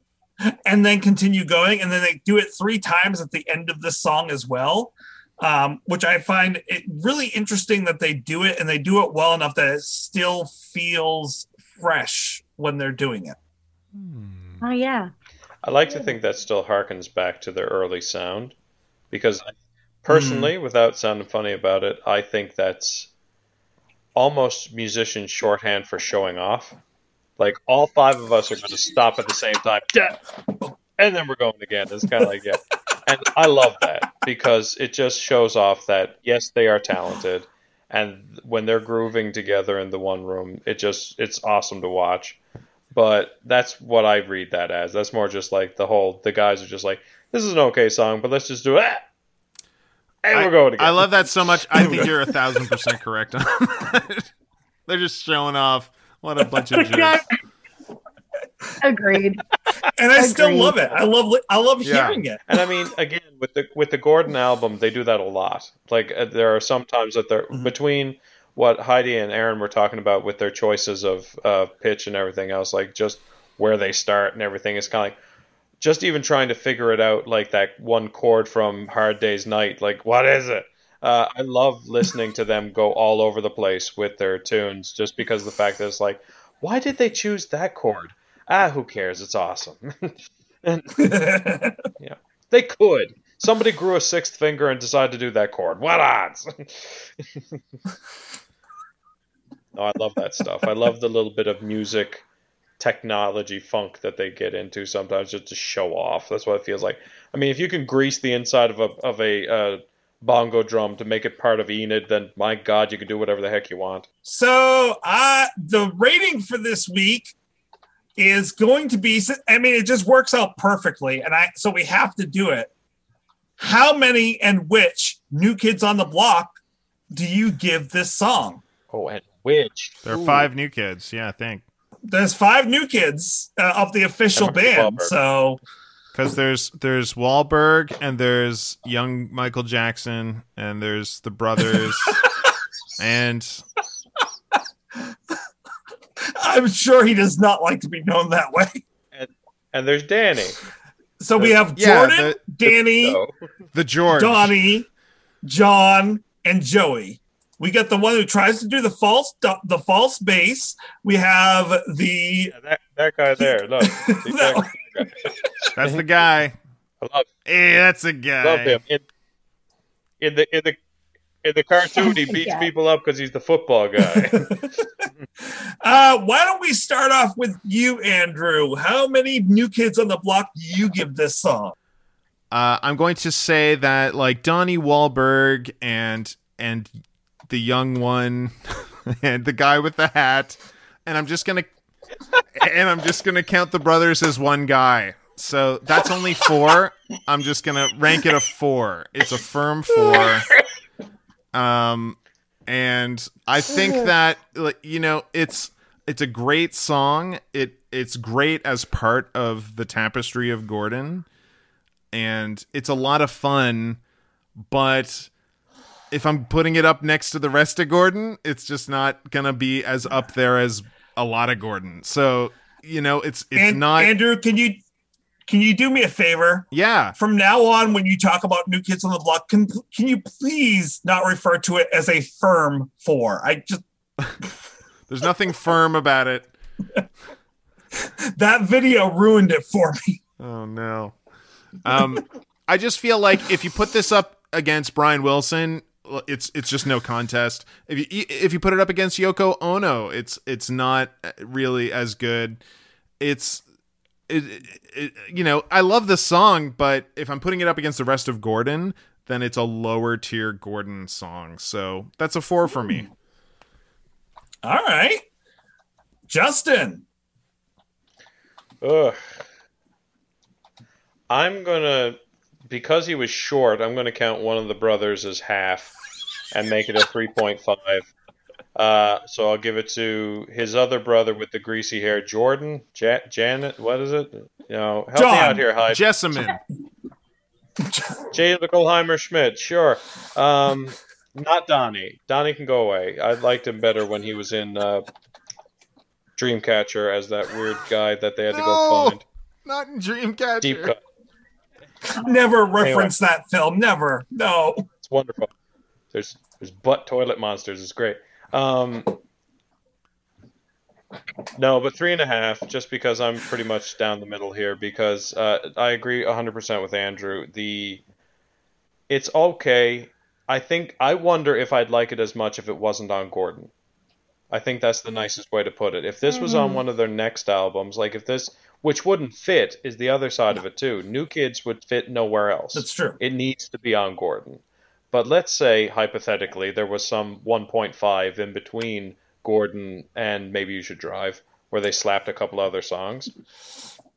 and then continue going. And then they do it three times at the end of this song as well um, which I find it really interesting that they do it and they do it well enough that it still feels fresh when they're doing it. Oh yeah. I like to think that still harkens back to their early sound because personally, hmm. without sounding funny about it, I think that's almost musician shorthand for showing off. Like all five of us are going to stop at the same time, and then we're going again. It's kind of like yeah, and I love that because it just shows off that yes, they are talented, and when they're grooving together in the one room, it just it's awesome to watch but that's what I read that as. That's more just like the whole the guys are just like this is an okay song, but let's just do it. And we're going again. I love that so much. I think [laughs] you're a thousand percent correct on that. [laughs] They're just showing off. What a bunch of [laughs] jerks. Agreed. And I still love it. I love I love Yeah. hearing it. And I mean, again, with the with the Gordon album, they do that a lot. Like uh, there are some times that they're between what Heidi and Aaron were talking about with their choices of uh, pitch and everything else, like just where they start and everything is kind of like just even trying to figure it out, like that one chord from Hard Day's Night. Like, what is it? Uh, I love listening to them go all over the place with their tunes, just because of the fact that it's like, why did they choose that chord? Ah, who cares? It's awesome. [laughs] and [laughs] yeah, they could. Somebody grew a sixth finger and decided to do that chord. What odds? [laughs] no, I love that stuff. I love the little bit of music technology funk that they get into sometimes just to show off. That's what it feels like. I mean, if you can grease the inside of a of a uh, bongo drum to make it part of Enid, then my God, you can do whatever the heck you want. So uh the rating for this week is going to be I mean it just works out perfectly and I so we have to do it. How many and which new kids on the block do you give this song? Oh, and which? There are Ooh. five new kids. Yeah, I think There's five new kids uh, of the official band. Wahlberg. So because there's there's Wahlberg and there's young Michael Jackson and there's the brothers [laughs] and I'm sure he does not like to be known that way. And there's Danny. So we have Yeah, Jordan, the- Danny, So, the George. Donnie, John, and Joey. We got the one who tries to do the false the false bass. We have the yeah, that, that guy there. Look, [laughs] See, that guy. That's the guy. I love, Hey, that's a guy. love him. In, in the in the in the cartoon, he beats Yeah. people up because he's the football guy. [laughs] [laughs] uh why don't we start off with you, Andrew? How many new kids on the block do you give this song? Uh, I'm going to say that like Donnie Wahlberg and and the young one [laughs] and the guy with the hat, and I'm just gonna and I'm just gonna count the brothers as one guy. So that's only four. I'm just gonna rank it a four. It's a firm four. Um, and I think that like, you know it's it's a great song. It it's great as part of the tapestry of Gordon and it's a lot of fun, but if I'm putting it up next to the rest of Gordon, it's just not gonna be as up there as a lot of Gordon. So you know, it's it's and not. Andrew, can you can you do me a favor? yeah, From now on, when you talk about new kids on the block, can can you please not refer to it as a firm four? I just [laughs] there's nothing firm about it. [laughs] that video ruined it for me. Oh no. Um, I just feel like if you put this up against Brian Wilson, it's it's just no contest. If you if you put it up against Yoko Ono, it's it's not uh, really as good. It's it, it, it, you know I love this song, but if I'm putting it up against the rest of Gordon, then it's a lower tier Gordon song. So that's a four for me. All right, Justin, Ugh. I'm gonna because he was short. I'm gonna count one of the brothers as half and make it a three point five. Uh, so I'll give it to his other brother with the greasy hair, Jordan, ja- Janet. What is it? You know, help me out here, Hyde. Jessamine. [laughs] Jay Nicholheimer Schmidt, sure. Um, not Donnie. Donnie can go away. I liked him better when he was in uh, Dreamcatcher as that weird guy that they had to No. go find. Not in Dreamcatcher. Deep cut. Never reference that film. Never. No. It's wonderful. There's there's butt toilet monsters. It's great. Um, no, but three and a half, just because I'm pretty much down the middle here. Because uh, I agree 100% with Andrew. The it's okay. I think I wonder if I'd like it as much if it wasn't on Gordon. I think that's the nicest way to put it. If this was on one of their next albums, like if this, which wouldn't fit, is the other side of it too. New Kids would fit nowhere else. That's true. It needs to be on Gordon. But let's say, hypothetically, there was some 1.5 in between Gordon and Maybe You Should Drive, where they slapped a couple other songs.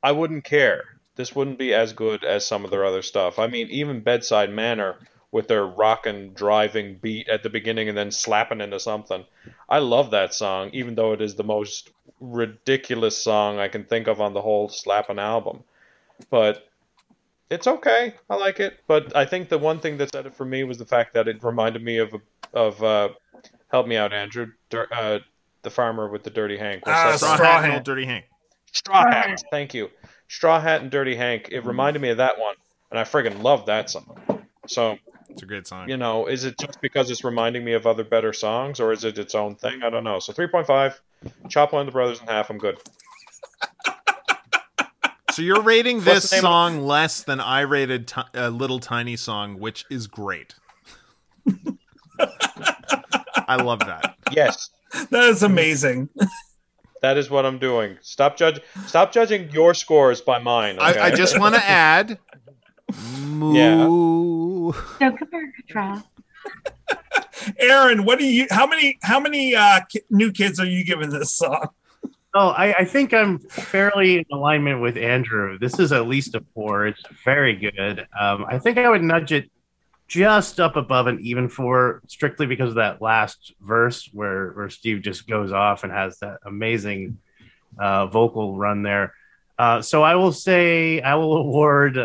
I wouldn't care. This wouldn't be as good as some of their other stuff. I mean, even Bedside Manner with their rockin' driving beat at the beginning and then slapping into something. I love that song, even though it is the most ridiculous song I can think of on the whole slapping album. But it's okay. I like it, but I think the one thing that said it for me was the fact that it reminded me of of uh, help me out, Andrew, Dir- uh, the farmer with the dirty Hank. Ah, Straw. Straw Hat and Hat. Old Dirty Hank. Straw Hat. Thank you, Straw Hat and Dirty Hank. It reminded me of that one, and I friggin' love that song. So It's a great song. you know, is it just because it's reminding me of other better songs, or is it its own thing? I don't know. So three point five, chop one of the brothers in half. I'm good. So you're rating this the name of- song less than I rated ti- uh, Little Tiny Song, which is great. I love that. Yes. That is amazing. That is what I'm doing. Stop judge. Stop judging your scores by mine. Okay? I, I just want to [laughs] add. Moo. Don't compare contrast. Aaron, what do you? How many? How many uh, new kids are you giving this song? Oh, I, I think I'm fairly in alignment with Andrew. This is at least a four. It's very good. Um, I think I would nudge it just up above an even four, strictly because of that last verse where where Steve just goes off and has that amazing uh, vocal run there. Uh, so I will say I will award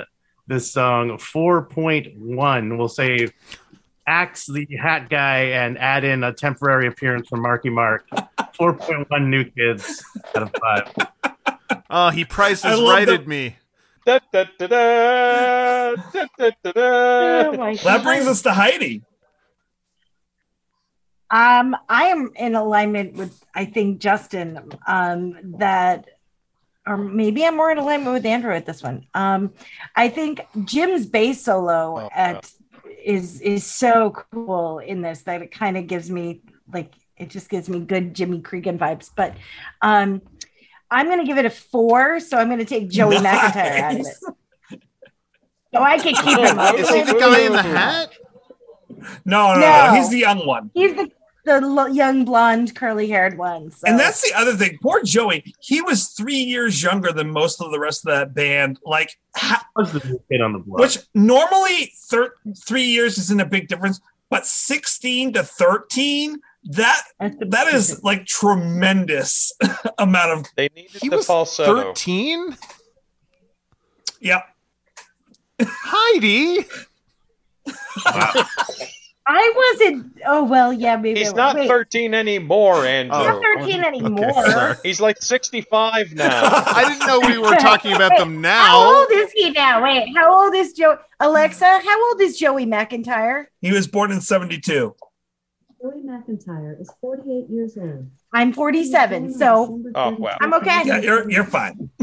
this song four point one. We'll say axe the hat guy and add in a temporary appearance from Marky Mark. [laughs] 4.1 new kids out of five. Oh, he prices I righted the- me. Da, da, da, da, da, da, da, da. Oh my That brings us to Heidi. Um, I am in alignment with I think Justin. Um, that, or maybe I'm more in alignment with Andrew at this one. Um, I think Jim's bass solo Oh, at is is so cool in this that it kind of gives me like it just gives me good Jimmy Creeggan vibes. But um, I'm going to give it a four, so I'm going to take Joey McIntyre out of it. So I can keep him. Is he the guy in the hat? No, no, no, No. He's the young one. He's the the lo- young blonde curly haired one. So. And that's the other thing. Poor Joey. He was three years younger than most of the rest of that band. Like, ha- Was the new kid on the block? which normally thir- three years isn't a big difference, but 16 to 13, that That's the- that is like tremendous [laughs] amount of They needed He the was falsetto. 13? yeah. Heidi? [laughs] I wasn't. Oh well, yeah, maybe. He's not wait, 13 anymore, Andrew. Oh. Not thirteen anymore. sorry. He's like 65 now. [laughs] I didn't know we were talking about them now. How old is he now? Wait, how old is Joe? Alexa, how old is Joey McIntyre? He was born in 72. Joey McIntyre is 48 years old. I'm 47, so Oh, wow. I'm okay. Yeah, you're you're fine. [laughs]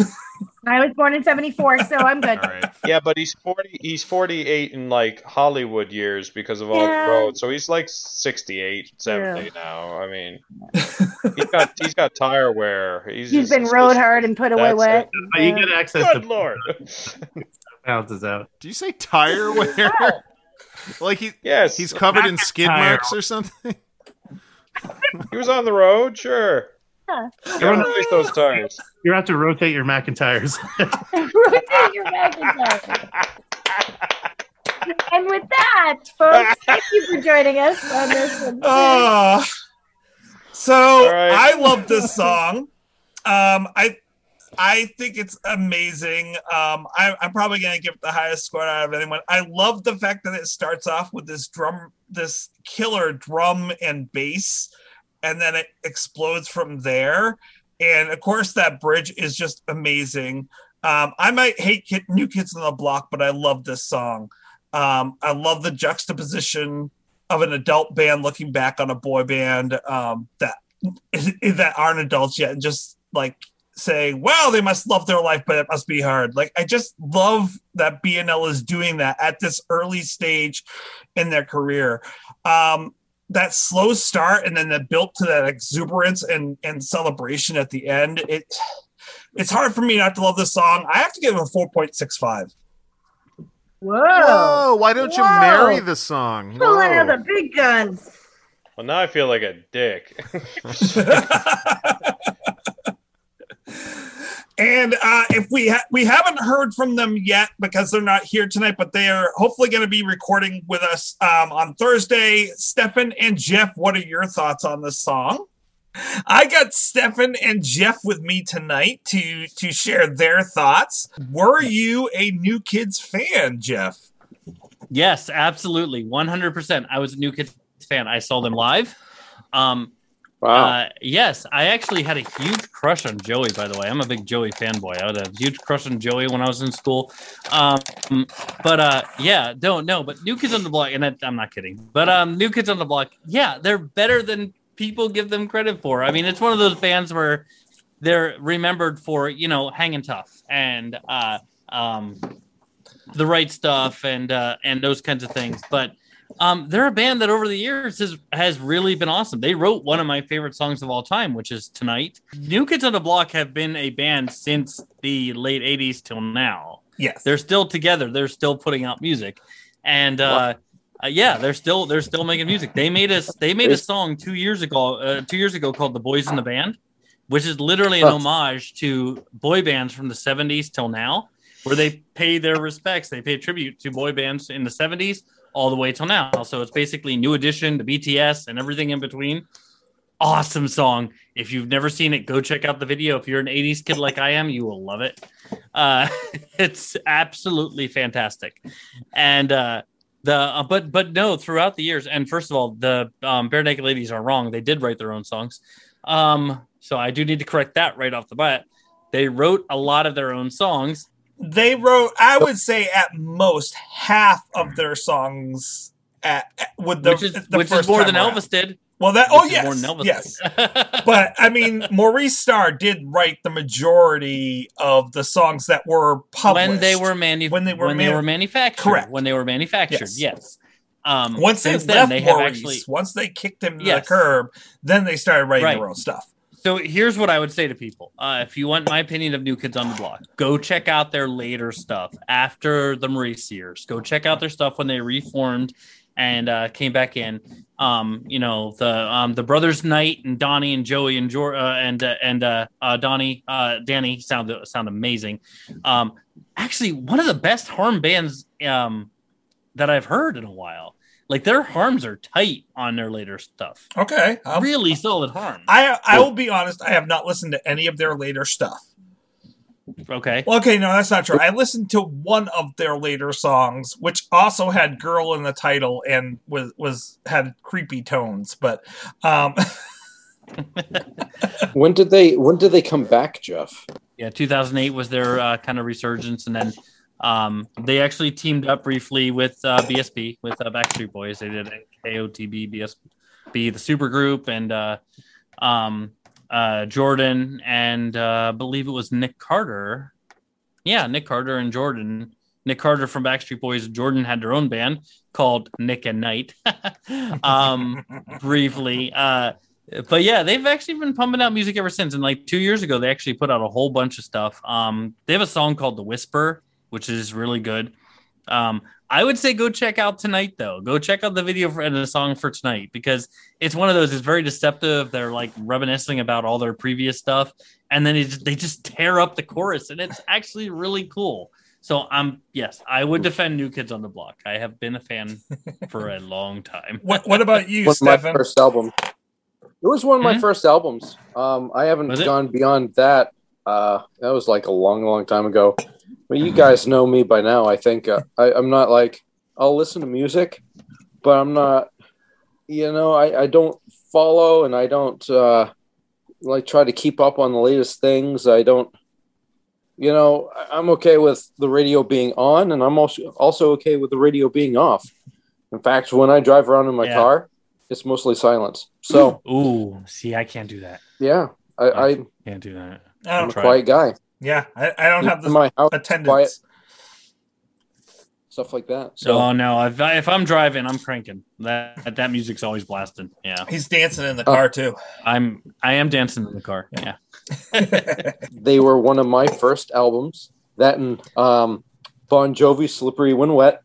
I was born in 74, so I'm good. [laughs] All right. yeah, but he's 40. He's 48 in like Hollywood years because of all Yeah. the roads. So he's like 68, 70 now. I mean, he's got he's got tire wear. He's, He's just- been road just- hard and put away that's wet. But you get access Good to lord. [laughs] balances out. Do you say tire wear? [laughs] like he yes, he's covered in skid McIntyre. marks or something? he was on the road. Sure. Gotta release those tires. You have to rotate your McIntyres. [laughs] Rotate your McIntyre. and with that, folks, thank you for joining us on this. one. Oh, so All right. I love this song. Um, I I think it's amazing. Um, I, I'm probably gonna give it the highest score out of anyone. I love the fact that it starts off with this drum, this killer drum and bass, and then it explodes from there. And of course, that bridge is just amazing. Um, I might hate Kid, New Kids on the Block, but I love this song. Um, I love the juxtaposition of an adult band looking back on a boy band um, that [laughs] that aren't adults yet, and just like saying, "Wow, they must love their life, but it must be hard." Like I just love that BNL is doing that at this early stage in their career. Um, that slow start and then that built to that exuberance and and celebration at the end. It it's hard for me not to love this song. I have to give it a four point six five. Whoa. Whoa! Why don't you marry the song? Pulling out the big guns. Well, now I feel like a dick. [laughs] [laughs] [laughs] And uh, if we ha- we haven't heard from them yet because they're not here tonight, but they are hopefully going to be recording with us um, on Thursday. Stefan and Jeff, what are your thoughts on this song? I got Stefan and Jeff with me tonight to to share their thoughts. Were you a New Kids fan, Jeff? Yes, absolutely. 100%. I was a New Kids fan. I saw them live. Um, Wow. uh, yes, I actually had a huge crush on Joey, by the way. I'm a big Joey fanboy. I had a huge crush on Joey when I was in school. Um, but uh, yeah, don't know. But New Kids on the Block, and that, I'm not kidding, but um, New Kids on the Block, yeah, they're better than people give them credit for. I mean, it's one of those bands where they're remembered for, you know, hanging tough and uh, um, the right stuff and uh, and those kinds of things. But um, they're a band that over the years has has really been awesome. They wrote one of my favorite songs of all time, which is "Tonight." New Kids on the Block have been a band since the late '80s till now. Yes. They're still together. They're still putting out music, and uh, uh, yeah, they're still they're still making music. They made us they made a song two years ago uh, two years ago called "The Boys in the Band," which is literally an homage to boy bands from the '70s till now, where they pay their respects. They pay tribute to boy bands in the '70s all the way till now. So it's basically New Edition, the BTS, and everything in between. Awesome song. If you've never seen it, go check out the video. If you're an 80s kid like I am, you will love it. Uh, [laughs] it's absolutely fantastic. And uh, the uh, but but no, throughout the years, and first of all, the um, Barenaked Ladies are wrong. They did write their own songs. Um, so I do need to correct that right off the bat. They wrote a lot of their own songs. They wrote, I would say, at most half of their songs. At, at- with the, which is the which is more than around. Elvis did. Well, that oh Which is more yes, than Elvis yes. did. [laughs] but I mean, Maurice Starr did write the majority of the songs that were published when they were manu- when they were when they were manufactured. Correct. When they were manufactured, Yes. yes. Um, Once they since then, left they have Maurice, actually. once they kicked him to Yes. the curb, then they started writing Right. their own stuff. So here's what I would say to people: uh, if you want my opinion of New Kids on the Block, go check out their later stuff after the Maurice years. Go check out their stuff when they reformed and uh, came back in. Um, you know the um, the brothers Knight and Donnie and Joey and uh, and uh, and uh, uh, Donnie uh, Danny sound sound amazing. Um, actually, one of the best harm bands um, that I've heard in a while. Like their harms are tight on their later stuff. Okay, um, Really solid harms. I I will be honest. I have not listened to any of their later stuff. Okay. Well, okay, no, that's not true. I listened to one of their later songs, which also had "girl" in the title and was was had creepy tones. But um, [laughs] When did they when did they come back, Jeff? Yeah, 2008 was their uh, kind of resurgence, and then um, they actually teamed up briefly with uh, BSB with uh, Backstreet Boys. They did KOTB, BSB, the supergroup, and uh, um, uh, Jordan, and uh, I believe it was Nick Carter. Yeah, Nick Carter and Jordan. Nick Carter from Backstreet Boys Jordan had their own band called Nick and Knight. [laughs] um, briefly. Uh, but yeah, they've actually been pumping out music ever since. And like two years ago, they actually put out a whole bunch of stuff. Um, they have a song called "The Whisper," which is really good. Um, I would say go check out tonight though. Go check out the video for, and the song for tonight because it's one of those. It's very deceptive. They're like reminiscing about all their previous stuff, and then it, they just tear up the chorus, and it's actually really cool. So I'm yes, I would defend New Kids on the Block. I have been a fan for a long time. What, what about you, [laughs] one of my first album. It was one of my Mhm. first albums. Um, I haven't gone beyond that. Uh, that was like a long, long time ago. But you guys know me by now. I think uh, I, I'm not like I'll listen to music, but I'm not. You know, I, I don't follow and I don't uh, like try to keep up on the latest things. I don't. You know, I- I'm okay with the radio being on, and I'm also also okay with the radio being off. In fact, when I drive around in my Yeah. car, it's mostly silence. So Ooh, see, I can't do that. yeah, I, I Can't do that. I I'm don't, a Try. quiet guy. Yeah, I, I don't have the my house, attendance. quiet stuff like that. So oh no, if, I, if I'm driving, I'm cranking. That that music's always blasting. Yeah, He's dancing in the Oh. car too. I'm I am dancing in the car. Yeah. [laughs] they were one of my first albums. That and um, Bon Jovi, "Slippery When Wet,"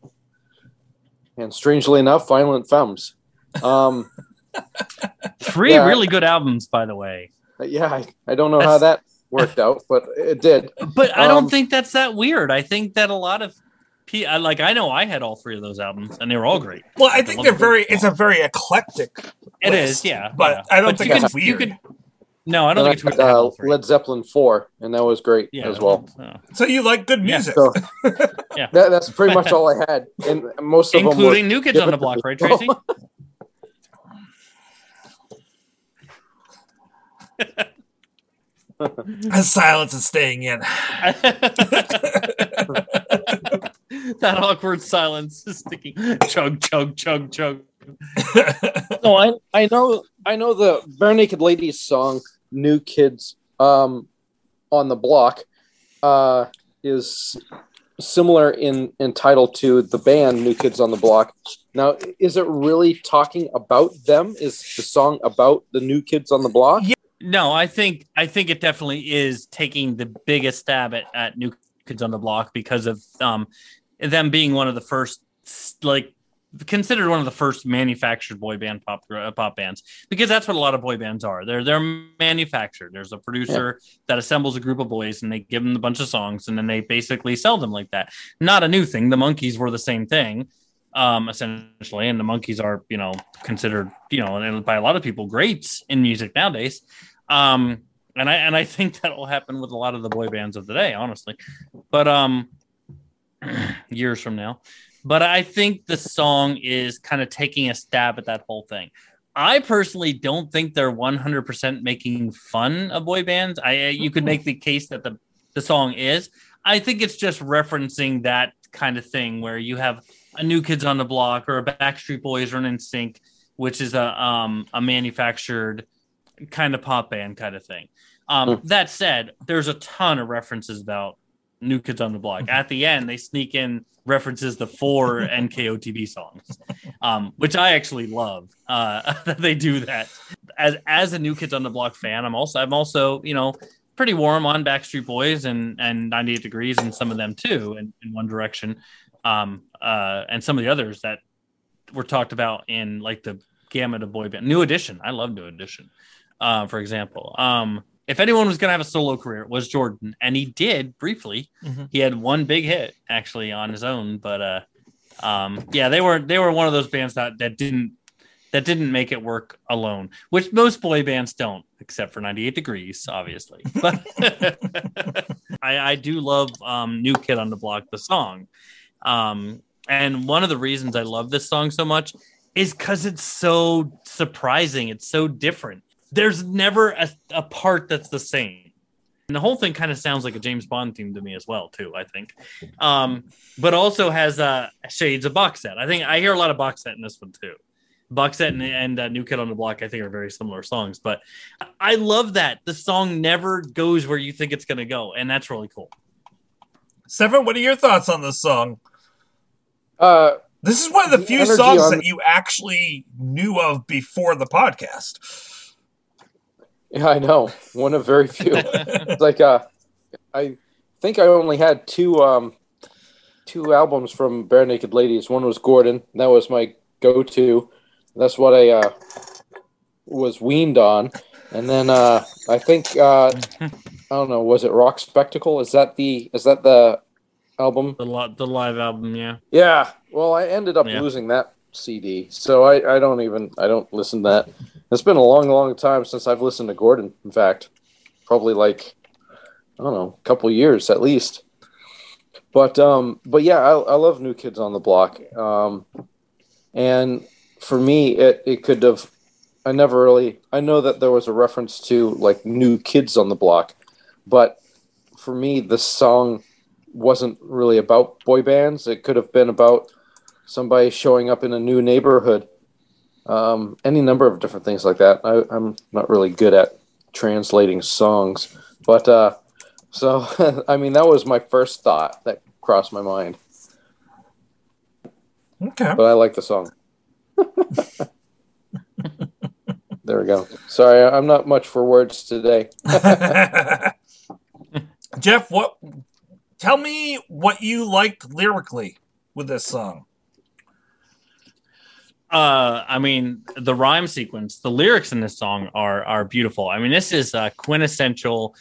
and strangely enough, "Violent Femmes." Um, [laughs] Three Yeah. really good albums, by the way. yeah, I, I don't know how that worked out, but it did. But I don't Um, think that's that weird. I think that a lot of pe- like I know I had all three of those albums and they were all great. Well, I Like, think love they're them. very. It's a very eclectic. It is, list, yeah. but yeah. I don't think you it's could, you weird. could No, I don't Then think it's I weird to had, uh. Led Zeppelin four, and that was great Yeah, as well. so- So you like good Yeah. music. So [laughs] Yeah. that, that's pretty much all I had, and most of including them New Kids on the Block, right, Tracy? [laughs] [laughs] [laughs] The silence is staying in. [laughs] that awkward silence is sticking. Chug, chug, chug, chug. [laughs] no, I I know I know the Barenaked Ladies song "New Kids" um, on the block uh, is similar in in title to the band New Kids on the Block. Now, is it really talking about them? Is the song about the New Kids on the Block? No, I think I think it definitely is taking the biggest stab at, at New Kids on the Block because of um them being one of the first like considered one of the first manufactured boy band pop uh, pop bands because that's what a lot of boy bands are. They're they're manufactured. There's a producer that assembles a group of boys and they give them a bunch of songs and then they basically sell them like that. Not a new thing. The Monkees were the same thing um essentially and the Monkees are you know considered you know and by a lot of people greats in music nowadays um and i and i think that will happen with a lot of the boy bands of the day honestly. But um [clears throat] years from now. But i think the song is kind of taking a stab at that whole thing. I personally don't think they're 100% making fun of boy bands. I you could make the case that the the song is. I think it's just referencing that kind of thing where you have a new kids on the block or a backstreet boys or an which is a um a manufactured kind of pop band kind of thing. Um that said there's a ton of references about new kids on the block. At the end they sneak in references to four [laughs] nkotb songs um which i actually love uh [laughs] that they do that. As as a new kids on the block fan i'm also i'm also you know pretty warm on backstreet boys and and 98 degrees and some of them too in, in one direction um uh and some of the others that were talked about in like the gamut of boy band. New edition. I love new edition uh, for example. Um if anyone was going to have a solo career it was jordan and he did briefly. Mhm. he had one big hit actually on his own but uh um yeah they were they were one of those bands that that didn't that didn't make it work alone which most boy bands don't except for 98 degrees obviously. [laughs] But [laughs] i i do love um new kid on the block the song. Um and one of the reasons i love this song so much is because it's so surprising it's so different there's never a, a part that's the same and the whole thing kind of sounds like a James Bond theme to me as well, too. I think, um, but also has uh, shades of box set. I think I hear a lot of box set in this one too. Box set and, and uh, New Kid on the Block, I think, are very similar songs. But I love that the song never goes where you think it's going to go, and that's really cool. Severin, what are your thoughts on this song? Uh, This is one of the, The few songs on- that you actually knew of before the podcast. Yeah, I know. One of very few. [laughs] Like uh, I think I only had two um, two albums from Barenaked Ladies. One was Gordon. That was my go-to. That's what I uh, was weaned on. And then uh, I think uh, I don't know. Was it Rock Spectacle? Is that the is that the album? The li- the live album, yeah. Yeah. Well, I ended up Yeah. losing that CD, so I, I don't even I don't listen to that. It's been a long, long time since I've listened to Gordon. In fact, probably like I don't know, a couple years at least. But um, but yeah, I, I love New Kids on the Block. Um, and for me, it it could have. I never really. I know that there was a reference to like New Kids on the Block, but for me, the song wasn't really about boy bands. It could have been about somebody showing up in a new neighborhood. Um, any number of different things like that. I, I'm not really good at translating songs, but uh, so [laughs] I mean that was my first thought that crossed my mind. Okay. But I like the song. [laughs] there we go. Sorry, I'm not much for words today. [laughs] Jeff, what? Tell me what you liked lyrically with this song. Uh, I mean, the rhyme sequence, the lyrics in this song are are beautiful. I mean, this is uh, quintessential.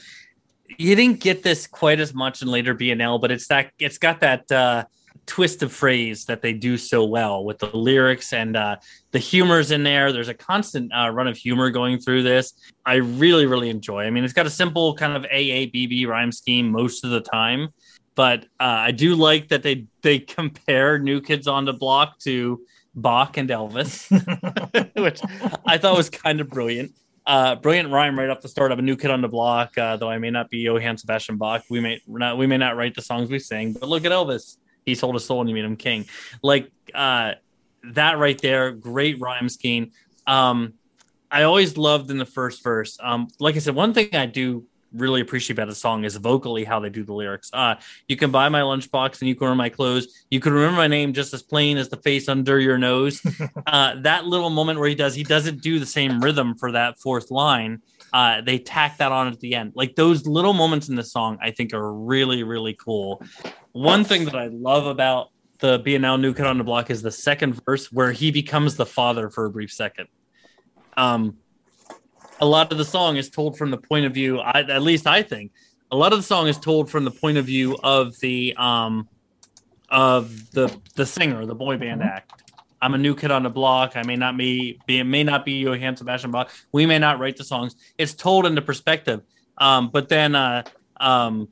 You didn't get this quite as much in later BNL, but it's that it's got that uh, twist of phrase that they do so well with the lyrics and uh, the humor's in there. There's a constant uh, run of humor going through this. I really, really enjoy. I mean, it's got a simple kind of AABB rhyme scheme most of the time, but uh, I do like that they they [laughs] compare New Kids on the Block to Bach and Elvis, [laughs] which I thought was kind of brilliant. Uh, brilliant rhyme right off the start of a new kid on the block. Uh, though I may not be Johann Sebastian Bach, we may not we may not write the songs we sing, but look at Elvis. He sold his soul and he made him king. Like uh, that right there, great rhyme scheme. Um, I always loved in the first verse. Um, like I said, one thing I do really appreciate about the song is vocally how they do the lyrics. Uh, you can buy my lunchbox and you can wear my clothes. You can remember my name just as plain as the face under your nose. [laughs] uh, that little moment where he does, he doesn't do the same rhythm for that fourth line. Uh, they tack that on at the end. Like those little moments in the song, I think are really, really cool. One thing that I love about the BNL New Kid on the Block is the second verse where he becomes the father for a brief second. Um, a lot of the song is told from the point of view, I, at least I think, a lot of the song is told from the point of view of the um, of the the singer, the boy band act. I'm a new kid on the block. I may not be, be it may not be Johann Sebastian Bach. We may not write the songs. It's told in the perspective. Um, but then uh, um,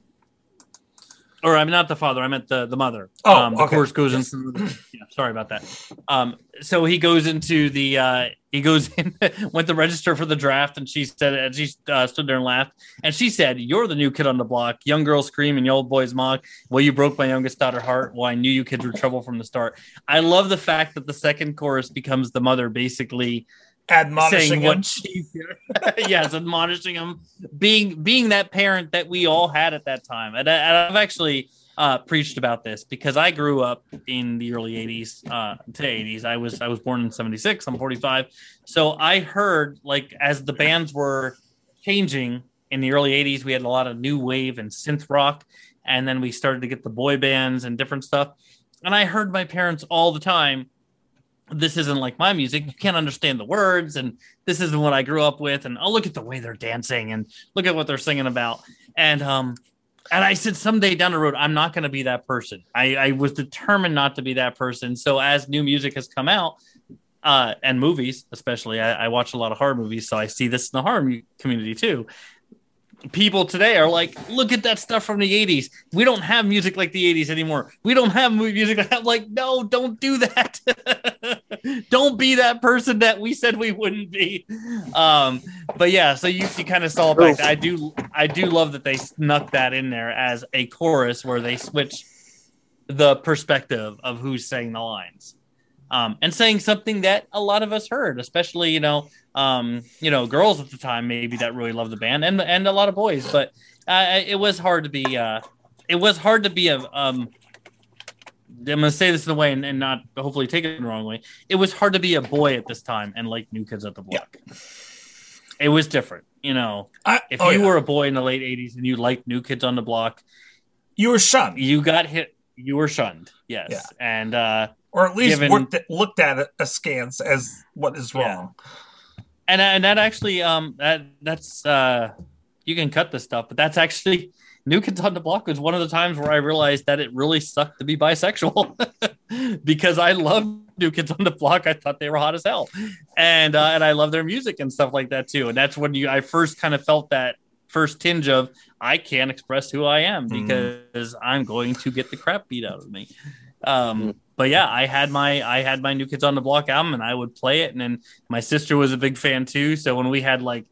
or I'm not the father. I meant the the mother. Oh, um, the okay. chorus goes into. The, yeah, sorry about that. Um, so he goes into the. Uh, he goes [laughs] in, went to register for the draft, and she said, and she uh, stood there and laughed, and she said, "You're the new kid on the block. Young girls scream and old boys mock. Well, you broke my youngest daughter heart. Well, I knew you kids were trouble from the start. I love the fact that the second chorus becomes the mother basically Admonishing him. she [laughs] yes admonishing him. Being being that parent that we all had at that time. And, and i've actually uh, preached about this because i grew up in the early 80s uh, to 80s i was i was born in 76 i'm 45 so i heard like as the bands were changing in the early 80s we had a lot of new wave and synth rock. And then we started to get the boy bands and different stuff. And i heard my parents all the time this isn't like my music. You can't understand the words, and this isn't what I grew up with. And oh, look at the way they're dancing, and look at what they're singing about. And um, and I said someday down the road, I'm not going to be that person. I, I was determined not to be that person. So as new music has come out, uh, and movies, especially, I, I watch a lot of horror movies, so I see this in the horror community too. People today are like, look at that stuff from the 80s. We don't have music like the 80s anymore. We don't have music. I'm like, no, don't do that. [laughs] don't be that person that we said we wouldn't be. Um, but yeah, so you, you kind of saw it back. I do I do love that they snuck that in there as a chorus where they switch the perspective of who's saying the lines. Um, and saying something that a lot of us heard, especially you know, um, you know, girls at the time maybe that really loved the band, and and a lot of boys. But uh, it was hard to be, uh, it was hard to be a. Um, I'm gonna say this in a way and, and not hopefully take it the wrong way. It was hard to be a boy at this time and like New Kids at the Block. It was different, you know. I, If oh, you yeah. were a boy in the late '80s and you liked New Kids on the Block, you were shunned. You got hit. You were shunned. Yes, Yeah. and uh, or at least Given- worked at, looked at it askance as what is Yeah. wrong. and and that actually um that that's uh you can cut this stuff, but that's actually New Kids on the Block was one of the times where I realized that it really sucked to be bisexual [laughs] because I loved New Kids on the Block. I thought they were hot as hell, and uh, and I love their music and stuff like that too. And that's when you I first kind of felt that first tinge of I can't express who I am because I'm going to get the crap beat out of me. Um, but yeah, I had my I had my New Kids on the Block album and I would play it, and then my sister was a big fan too. So when we had like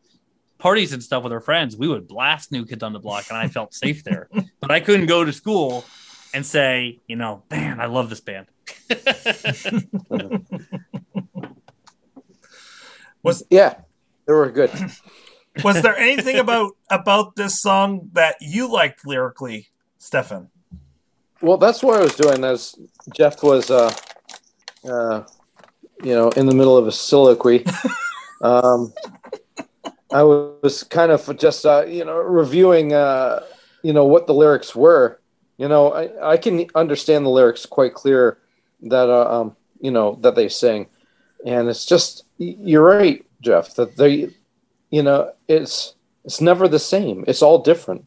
parties and stuff with our friends, we would blast New Kids on the Block, and I felt safe there. [laughs] But I couldn't go to school and say, you know, man, I love this band. [laughs] was Yeah, they were good. [clears throat] Was there anything about about this song that you liked lyrically, Stefan? Well, that's what I was doing as Jeff was, uh, uh, you know, in the middle of a soliloquy. [laughs] um, I was kind of just, uh, you know, reviewing, uh, you know, what the lyrics were. You know, I, I can understand the lyrics quite clear that, uh, um, you know, that they sing. And it's just, you're right, Jeff, that they, you know, it's, it's never the same. It's all different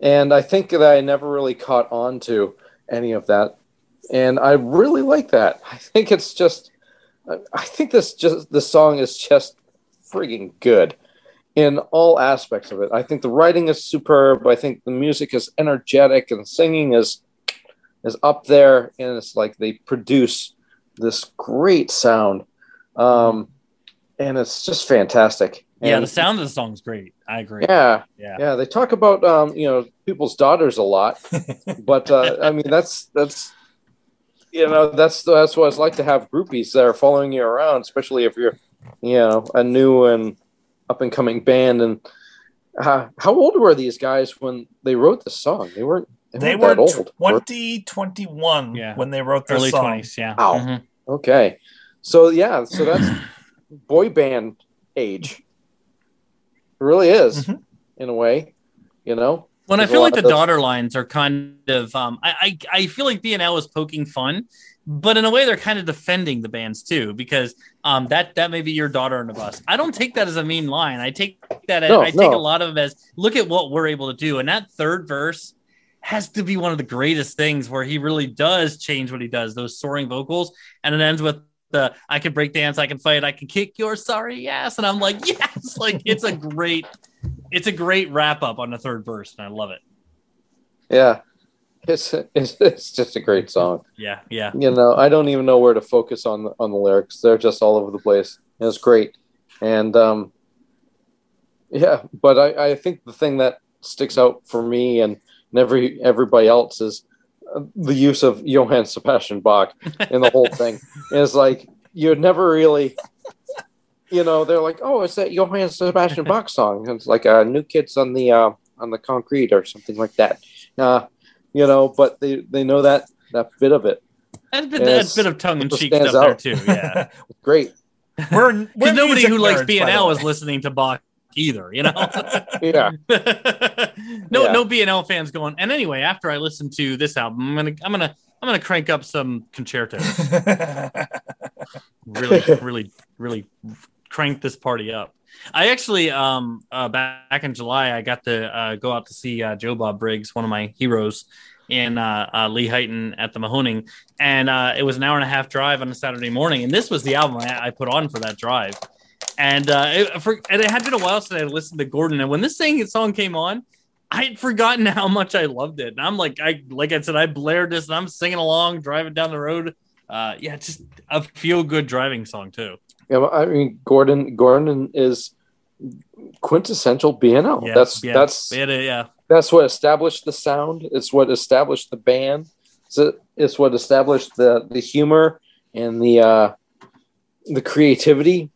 and I think that I never really caught on to any of that, and I really like that. [laughs] I think it's just, I- think this just the song is just frigging good in all aspects of it. I think the writing is superb. I think the music is energetic, and singing is is up there, and it's like they produce this great sound, um, and it's just fantastic. Yeah, the sound of the song's great. I agree. yeah, Yeah. yeah. They talk about um, you know people's daughters a lot, [laughs] but uh, I mean that's that's you know that's that's what it's like to have groupies that are following you around, especially if you're you know a new and up and coming band. And uh, how old were these guys when they wrote this song? They weren't. They, They weren't were that old. were- 2021 Yeah. when they wrote this Early song. twenties. Yeah. Wow. Mhm. Okay, so yeah, so that's [clears throat] boy band age. It really is, Mhm. in a way. You know. When I There's feel like the daughter lines are kind of, um, I, I, I feel like BNL is poking fun, but in a way they're kind of defending the bands too, because um, that that may be your daughter on the bus. I don't take that as a mean line. I take that as, No, I take no. a lot of them as look at what we're able to do, and that third verse has to be one of the greatest things where he really does change what he does. Those soaring vocals, and it ends with the I can break dance, I can fight, I can kick your sorry ass, and I'm like [laughs] yes, like it's a great, it's a great wrap up on the third verse, and I love it. Yeah, it's it's, it's just a great song. Yeah, yeah. You know, I don't even know where to focus on the, on the lyrics. They're just all over the place. And It's great, and um, yeah. But I, I think the thing that sticks out for me and, and every everybody else is the use of Johann Sebastian Bach in the whole thing. Is like you'd never really. You know, they're like, "Oh, it's that Johann Sebastian Bach song." And it's like uh, "New Kids on the uh, on the Concrete" or something like that. Uh, you know, but they they know that that bit of it. That's a bit, Yeah, that's it's- a bit of tongue in cheek stands stuff there too. Yeah, [laughs] Great. We're, we're nobody who likes nerds, by the BNL is listening to Bach either. You know, [laughs] Yeah. [laughs] no Yeah. no BNL fans going. And anyway, after I listen to this album, I'm gonna I'm gonna I'm gonna crank up some concertos. [laughs] really, really, really crank this party up. I actually, um, uh, back in July, I got to uh, go out to see uh, Joe Bob Briggs, one of my heroes, in uh, uh, Lehighton at the Mahoning, and uh, it was an hour and a half drive on a Saturday morning. And this was the album I, I put on for that drive, and uh, it, for, and it had been a while since I listened to Gordon. And when this sing, song came on, I had forgotten [laughs] how much I loved it. And I'm like, I like I said, I blared this, and I'm singing along, driving down the road. Uh, yeah, just a feel good driving song too. Yeah, well, I mean, Gordon Gordon is quintessential BNL. Yeah, that's yeah, that's it, yeah. that's what established the sound. It's what established the band. It's, it's what established the the humor and the uh, the creativity.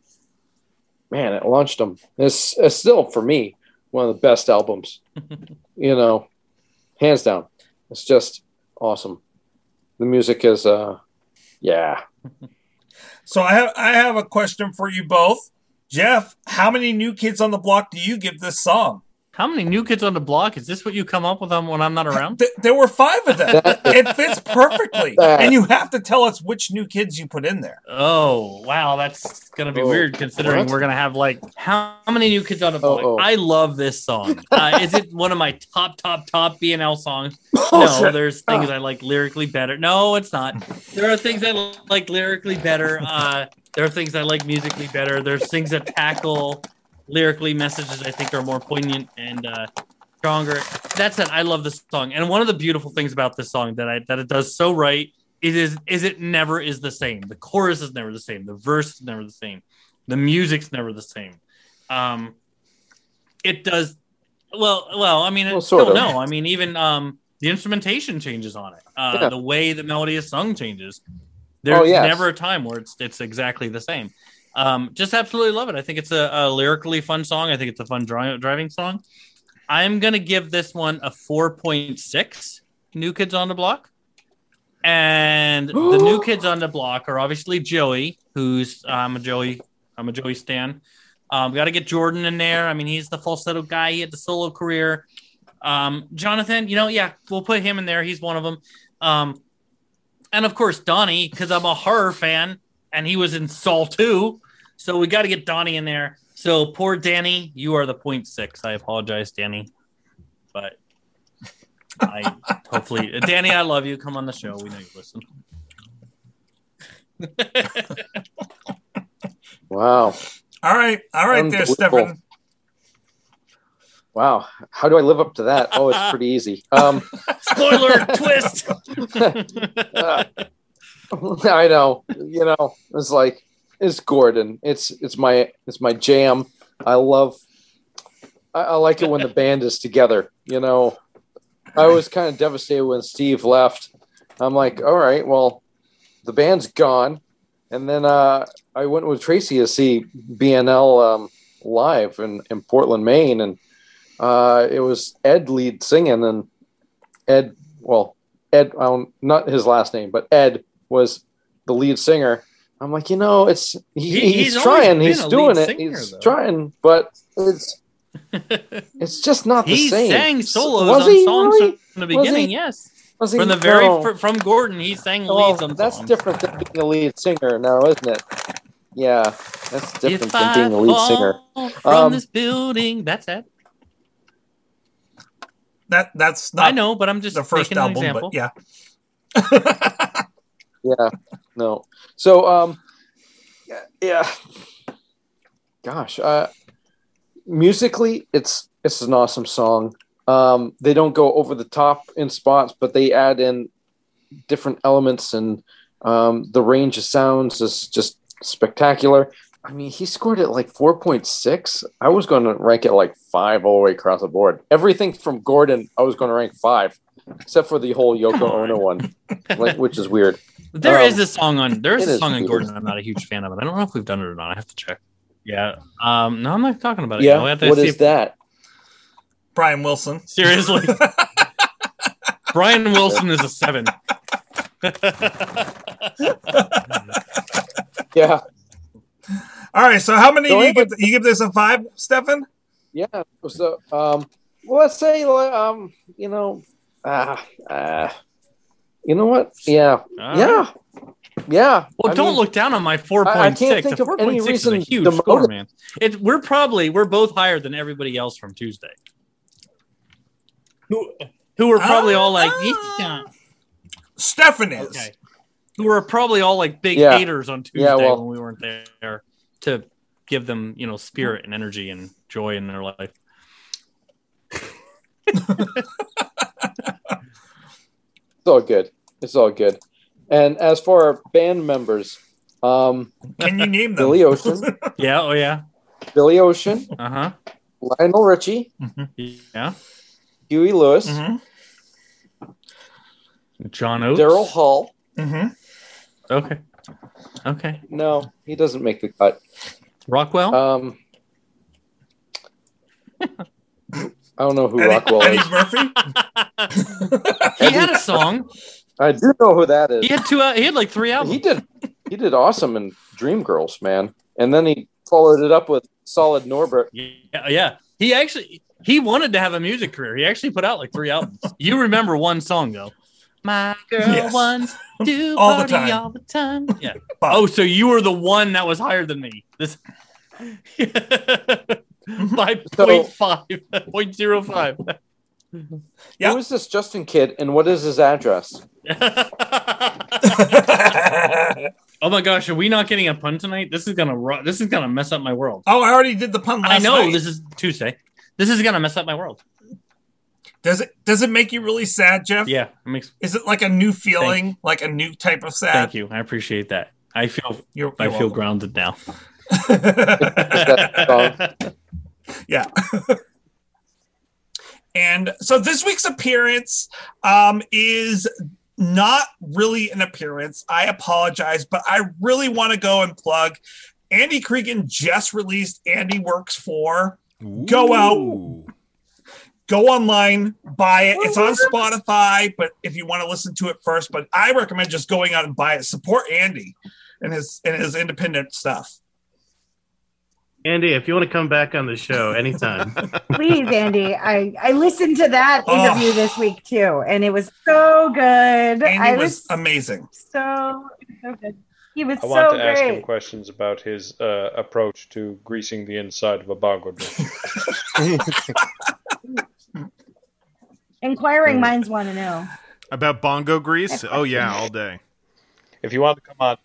Man, it launched them. It's, it's still for me one of the best albums. [laughs] you know, hands down. It's just awesome. The music is uh, yeah. So I have I have a question for you both. Jeff, how many new kids on the block do you give this song? How many new kids on the block? Is this what you come up with them when I'm not around? Th- there were five of them. [laughs] It fits perfectly, [laughs] and you have to tell us which new kids you put in there. Oh wow, that's gonna be Oh, weird considering what? we're gonna have like how many new kids on the block? oh. I love this song. [laughs] Uh, is it one of my top, top, top BNL songs? No, there's things I like lyrically better. No, it's not. There are things I like lyrically better. Uh, there are things I like musically better. There's things that tackle lyrically messages I think are more poignant and uh, stronger. That said, I love this song, and one of the beautiful things about this song that I that it does so right it is is it never is the same. The chorus is never the same. The verse is never the same. The music's never the same. Um, it does well. Well, I mean, Well, I sort don't of. know. I mean, even um, the instrumentation changes on it. Uh, Yeah. The way the melody is sung changes. There's Oh, yes. never a time where it's it's exactly the same. Um, just absolutely love it. I think it's a, a lyrically fun song. I think it's a fun dri- driving song. I'm gonna give this one a 4.6. New Kids on the Block. And [gasps] the new kids on the block are obviously Joey, who's I'm a Joey, I'm a Joey stan. Um, got to get Jordan in there. I mean, he's the falsetto guy. He had the solo career. Um, Jonathan, you know, yeah, we'll put him in there. He's one of them. Um, and of course Donnie, because I'm a horror fan, and he was in Saw too. So we got to get Donnie in there. So poor Danny, you are the point six. I apologize, Danny, but I hopefully, [laughs] Danny, I love you. Come on the show. We know you listen. [laughs] Wow. All right, all right, there, Unbelievable. Stefan. Wow. How do I live up to that? Oh, it's pretty easy. Um, [laughs] Spoiler twist. uh, [laughs] I know. You know, it's like it's Gordon. It's it's my it's my jam. I love. I, I like it when the band is together. You know, I was kind of devastated when Steve left. I'm like, all right, well, the band's gone, and then uh, I went with Tracy to see BNL um, live in in Portland, Maine, and uh, it was Ed lead singing, and Ed, well, Ed, don't, not his last name, but Ed was the lead singer. I'm like, you know, it's he, He- he's, he's trying, he's doing it, singer, he's though. trying, but it's [laughs] it's just not the he same. He sang solos Was on he songs really? from the Was beginning. he? Yes, Was he? from the very No. fr- from Gordon, he sang Well, leads on that's songs. different than being a lead singer now, isn't it? Yeah, that's different If than I being a lead singer. from Um, this building, that's it. That that's not I know, but I'm just the first making an album, example. but yeah. [laughs] Yeah, no. So, um, yeah. Gosh, uh, musically, it's it's an awesome song. Um, they don't go over the top in spots, but they add in different elements, and um, the range of sounds is just spectacular. I mean, he scored it like 4.6. I was going to rank it like five all the way across the board. Everything from Gordon, I was going to rank five, except for the whole Yoko on. Ono one, like, which is weird. There Um, is a song on there is it a is song on. Gordon I'm not a huge fan of it. I don't know if we've done it or not. I have to check. Yeah. Um no, I'm not talking about it. Yeah, I have to what see is if- that? Brian Wilson. Seriously. [laughs] Brian Wilson is a seven. [laughs] Yeah, All right, so how many So you anyway- give? You give this a five, Stefan? yeah. So, um, well, let's say, um, you know, ah, uh, you know what? Yeah, All yeah, yeah. Well, I don't mean, look down on my 4.6. I- I can't think The of any 4.6 reason is a huge to score, motivate- man. It, we're probably we're both higher than everybody else from Tuesday. Who who were probably all like yeah. Stefan is. Okay. Who were probably all like big Yeah. haters on Tuesday Yeah, well- when we weren't there to give them, you know, spirit and energy and joy in their life. [laughs] [laughs] It's all good. It's all good. And as for our band members, um, Can you name them? Billy Ocean, [laughs] Yeah, oh yeah. Billy Ocean, Uh-huh. Lionel Richie, Yeah. Huey Lewis, hmm John Oates. Daryl Hall. hmm Okay. Okay. No, he doesn't make the cut. Rockwell? Um, [laughs] I don't know who Eddie, Rockwell Eddie is. Murphy. [laughs] he had a song. I do know who that is. He had two uh, he had like three albums. He did. He did awesome in Dreamgirls, man. And then he followed it up with Solid Norbit. Yeah, yeah. He actually he wanted to have a music career. He actually put out like three albums. You remember one song though? My girl Yes. wants [laughs] to All the party time. all the time. [laughs] Yeah. But- Oh, so you were the one that was higher than me. This [laughs] by So- point five, [laughs] point zero five. Yeah. Who is this Justin kid, and what is his address? [laughs] oh my gosh, are we not getting a pun tonight? This is gonna ru- this is gonna mess up my world. oh, I already did the pun last I know night. this is Tuesday. This is gonna mess up my world. Does it does it make you really sad, Jeff? Yeah, it makes. Is it like a new feeling, like a new type of sad? Thank you. I appreciate that. I feel You're, I you're feel welcome. grounded now. Yeah. [laughs] and so this week's appearance um, is not really an appearance. I apologize, but I really want to go and plug. Andy Creeggan just released Andiworks 4. Go out, go online, buy it. It's on Spotify, but if you want to listen to it first, but I recommend just going out and buy it. Support Andy and his and his independent stuff. Andy, if you want to come back on the show anytime, [laughs] Please, Andy. I I listened to that Oh. interview this week too, and it was so good. Andy I was amazing. so so good. He was I want so to ask him questions about his uh, approach to greasing the inside of a bongo drum. [laughs] Inquiring minds want to know. About bongo grease? Oh yeah, all day. If you want to come on,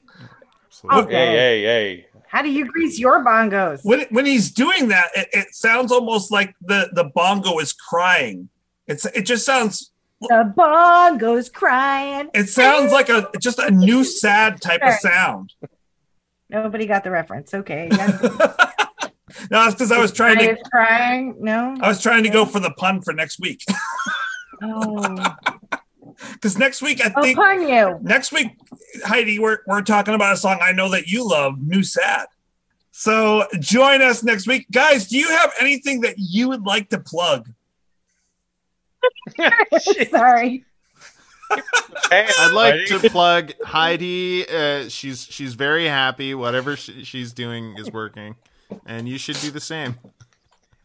Absolutely. hey, hey, hey, How do you grease your bongos? when when he's doing that, it, it sounds almost like the the bongo is crying. It's it just sounds The bongos crying. it sounds like a just a new [laughs] sad type of sound. Nobody got the reference. Okay. [laughs] No, it's because I was trying to crying. No. I was trying to go for the pun for next week. [laughs] Oh, Because next week I oh think pun you. next week, Heidi, we're we're talking about a song I know that you love, New Sad. So join us next week. Guys, do you have anything that you would like to plug? [laughs] Sorry. I'd like to plug Heidi. Uh, she's she's very happy. Whatever she, she's doing is working, and you should do the same.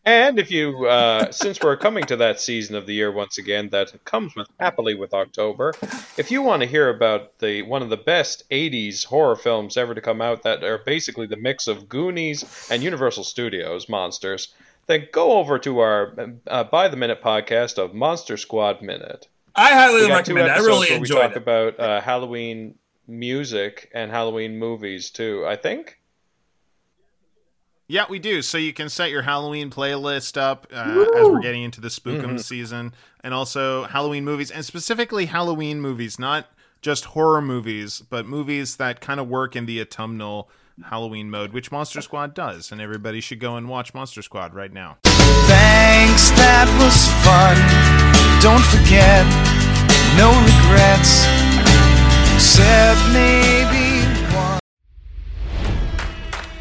And if you, uh, since we're coming to that season of the year once again, that comes with happily with October. If you want to hear about the one of the best '80s horror films ever to come out, that are basically the mix of Goonies and Universal Studios monsters, then go over to our uh, by the minute podcast of Monster Squad Minute. I highly We got two recommend it. I really enjoyed we talk it. about uh, Halloween music and Halloween movies too. I think. Yeah, we do. So you can set your Halloween playlist up uh, as we're getting into the spookum Mhm. season, and also Halloween movies, and specifically Halloween movies, not just horror movies, but movies that kind of work in the autumnal Halloween mode, which Monster Squad does, and everybody should go and watch Monster Squad right now. Thanks, that was fun. Don't forget, no regrets, except maybe one.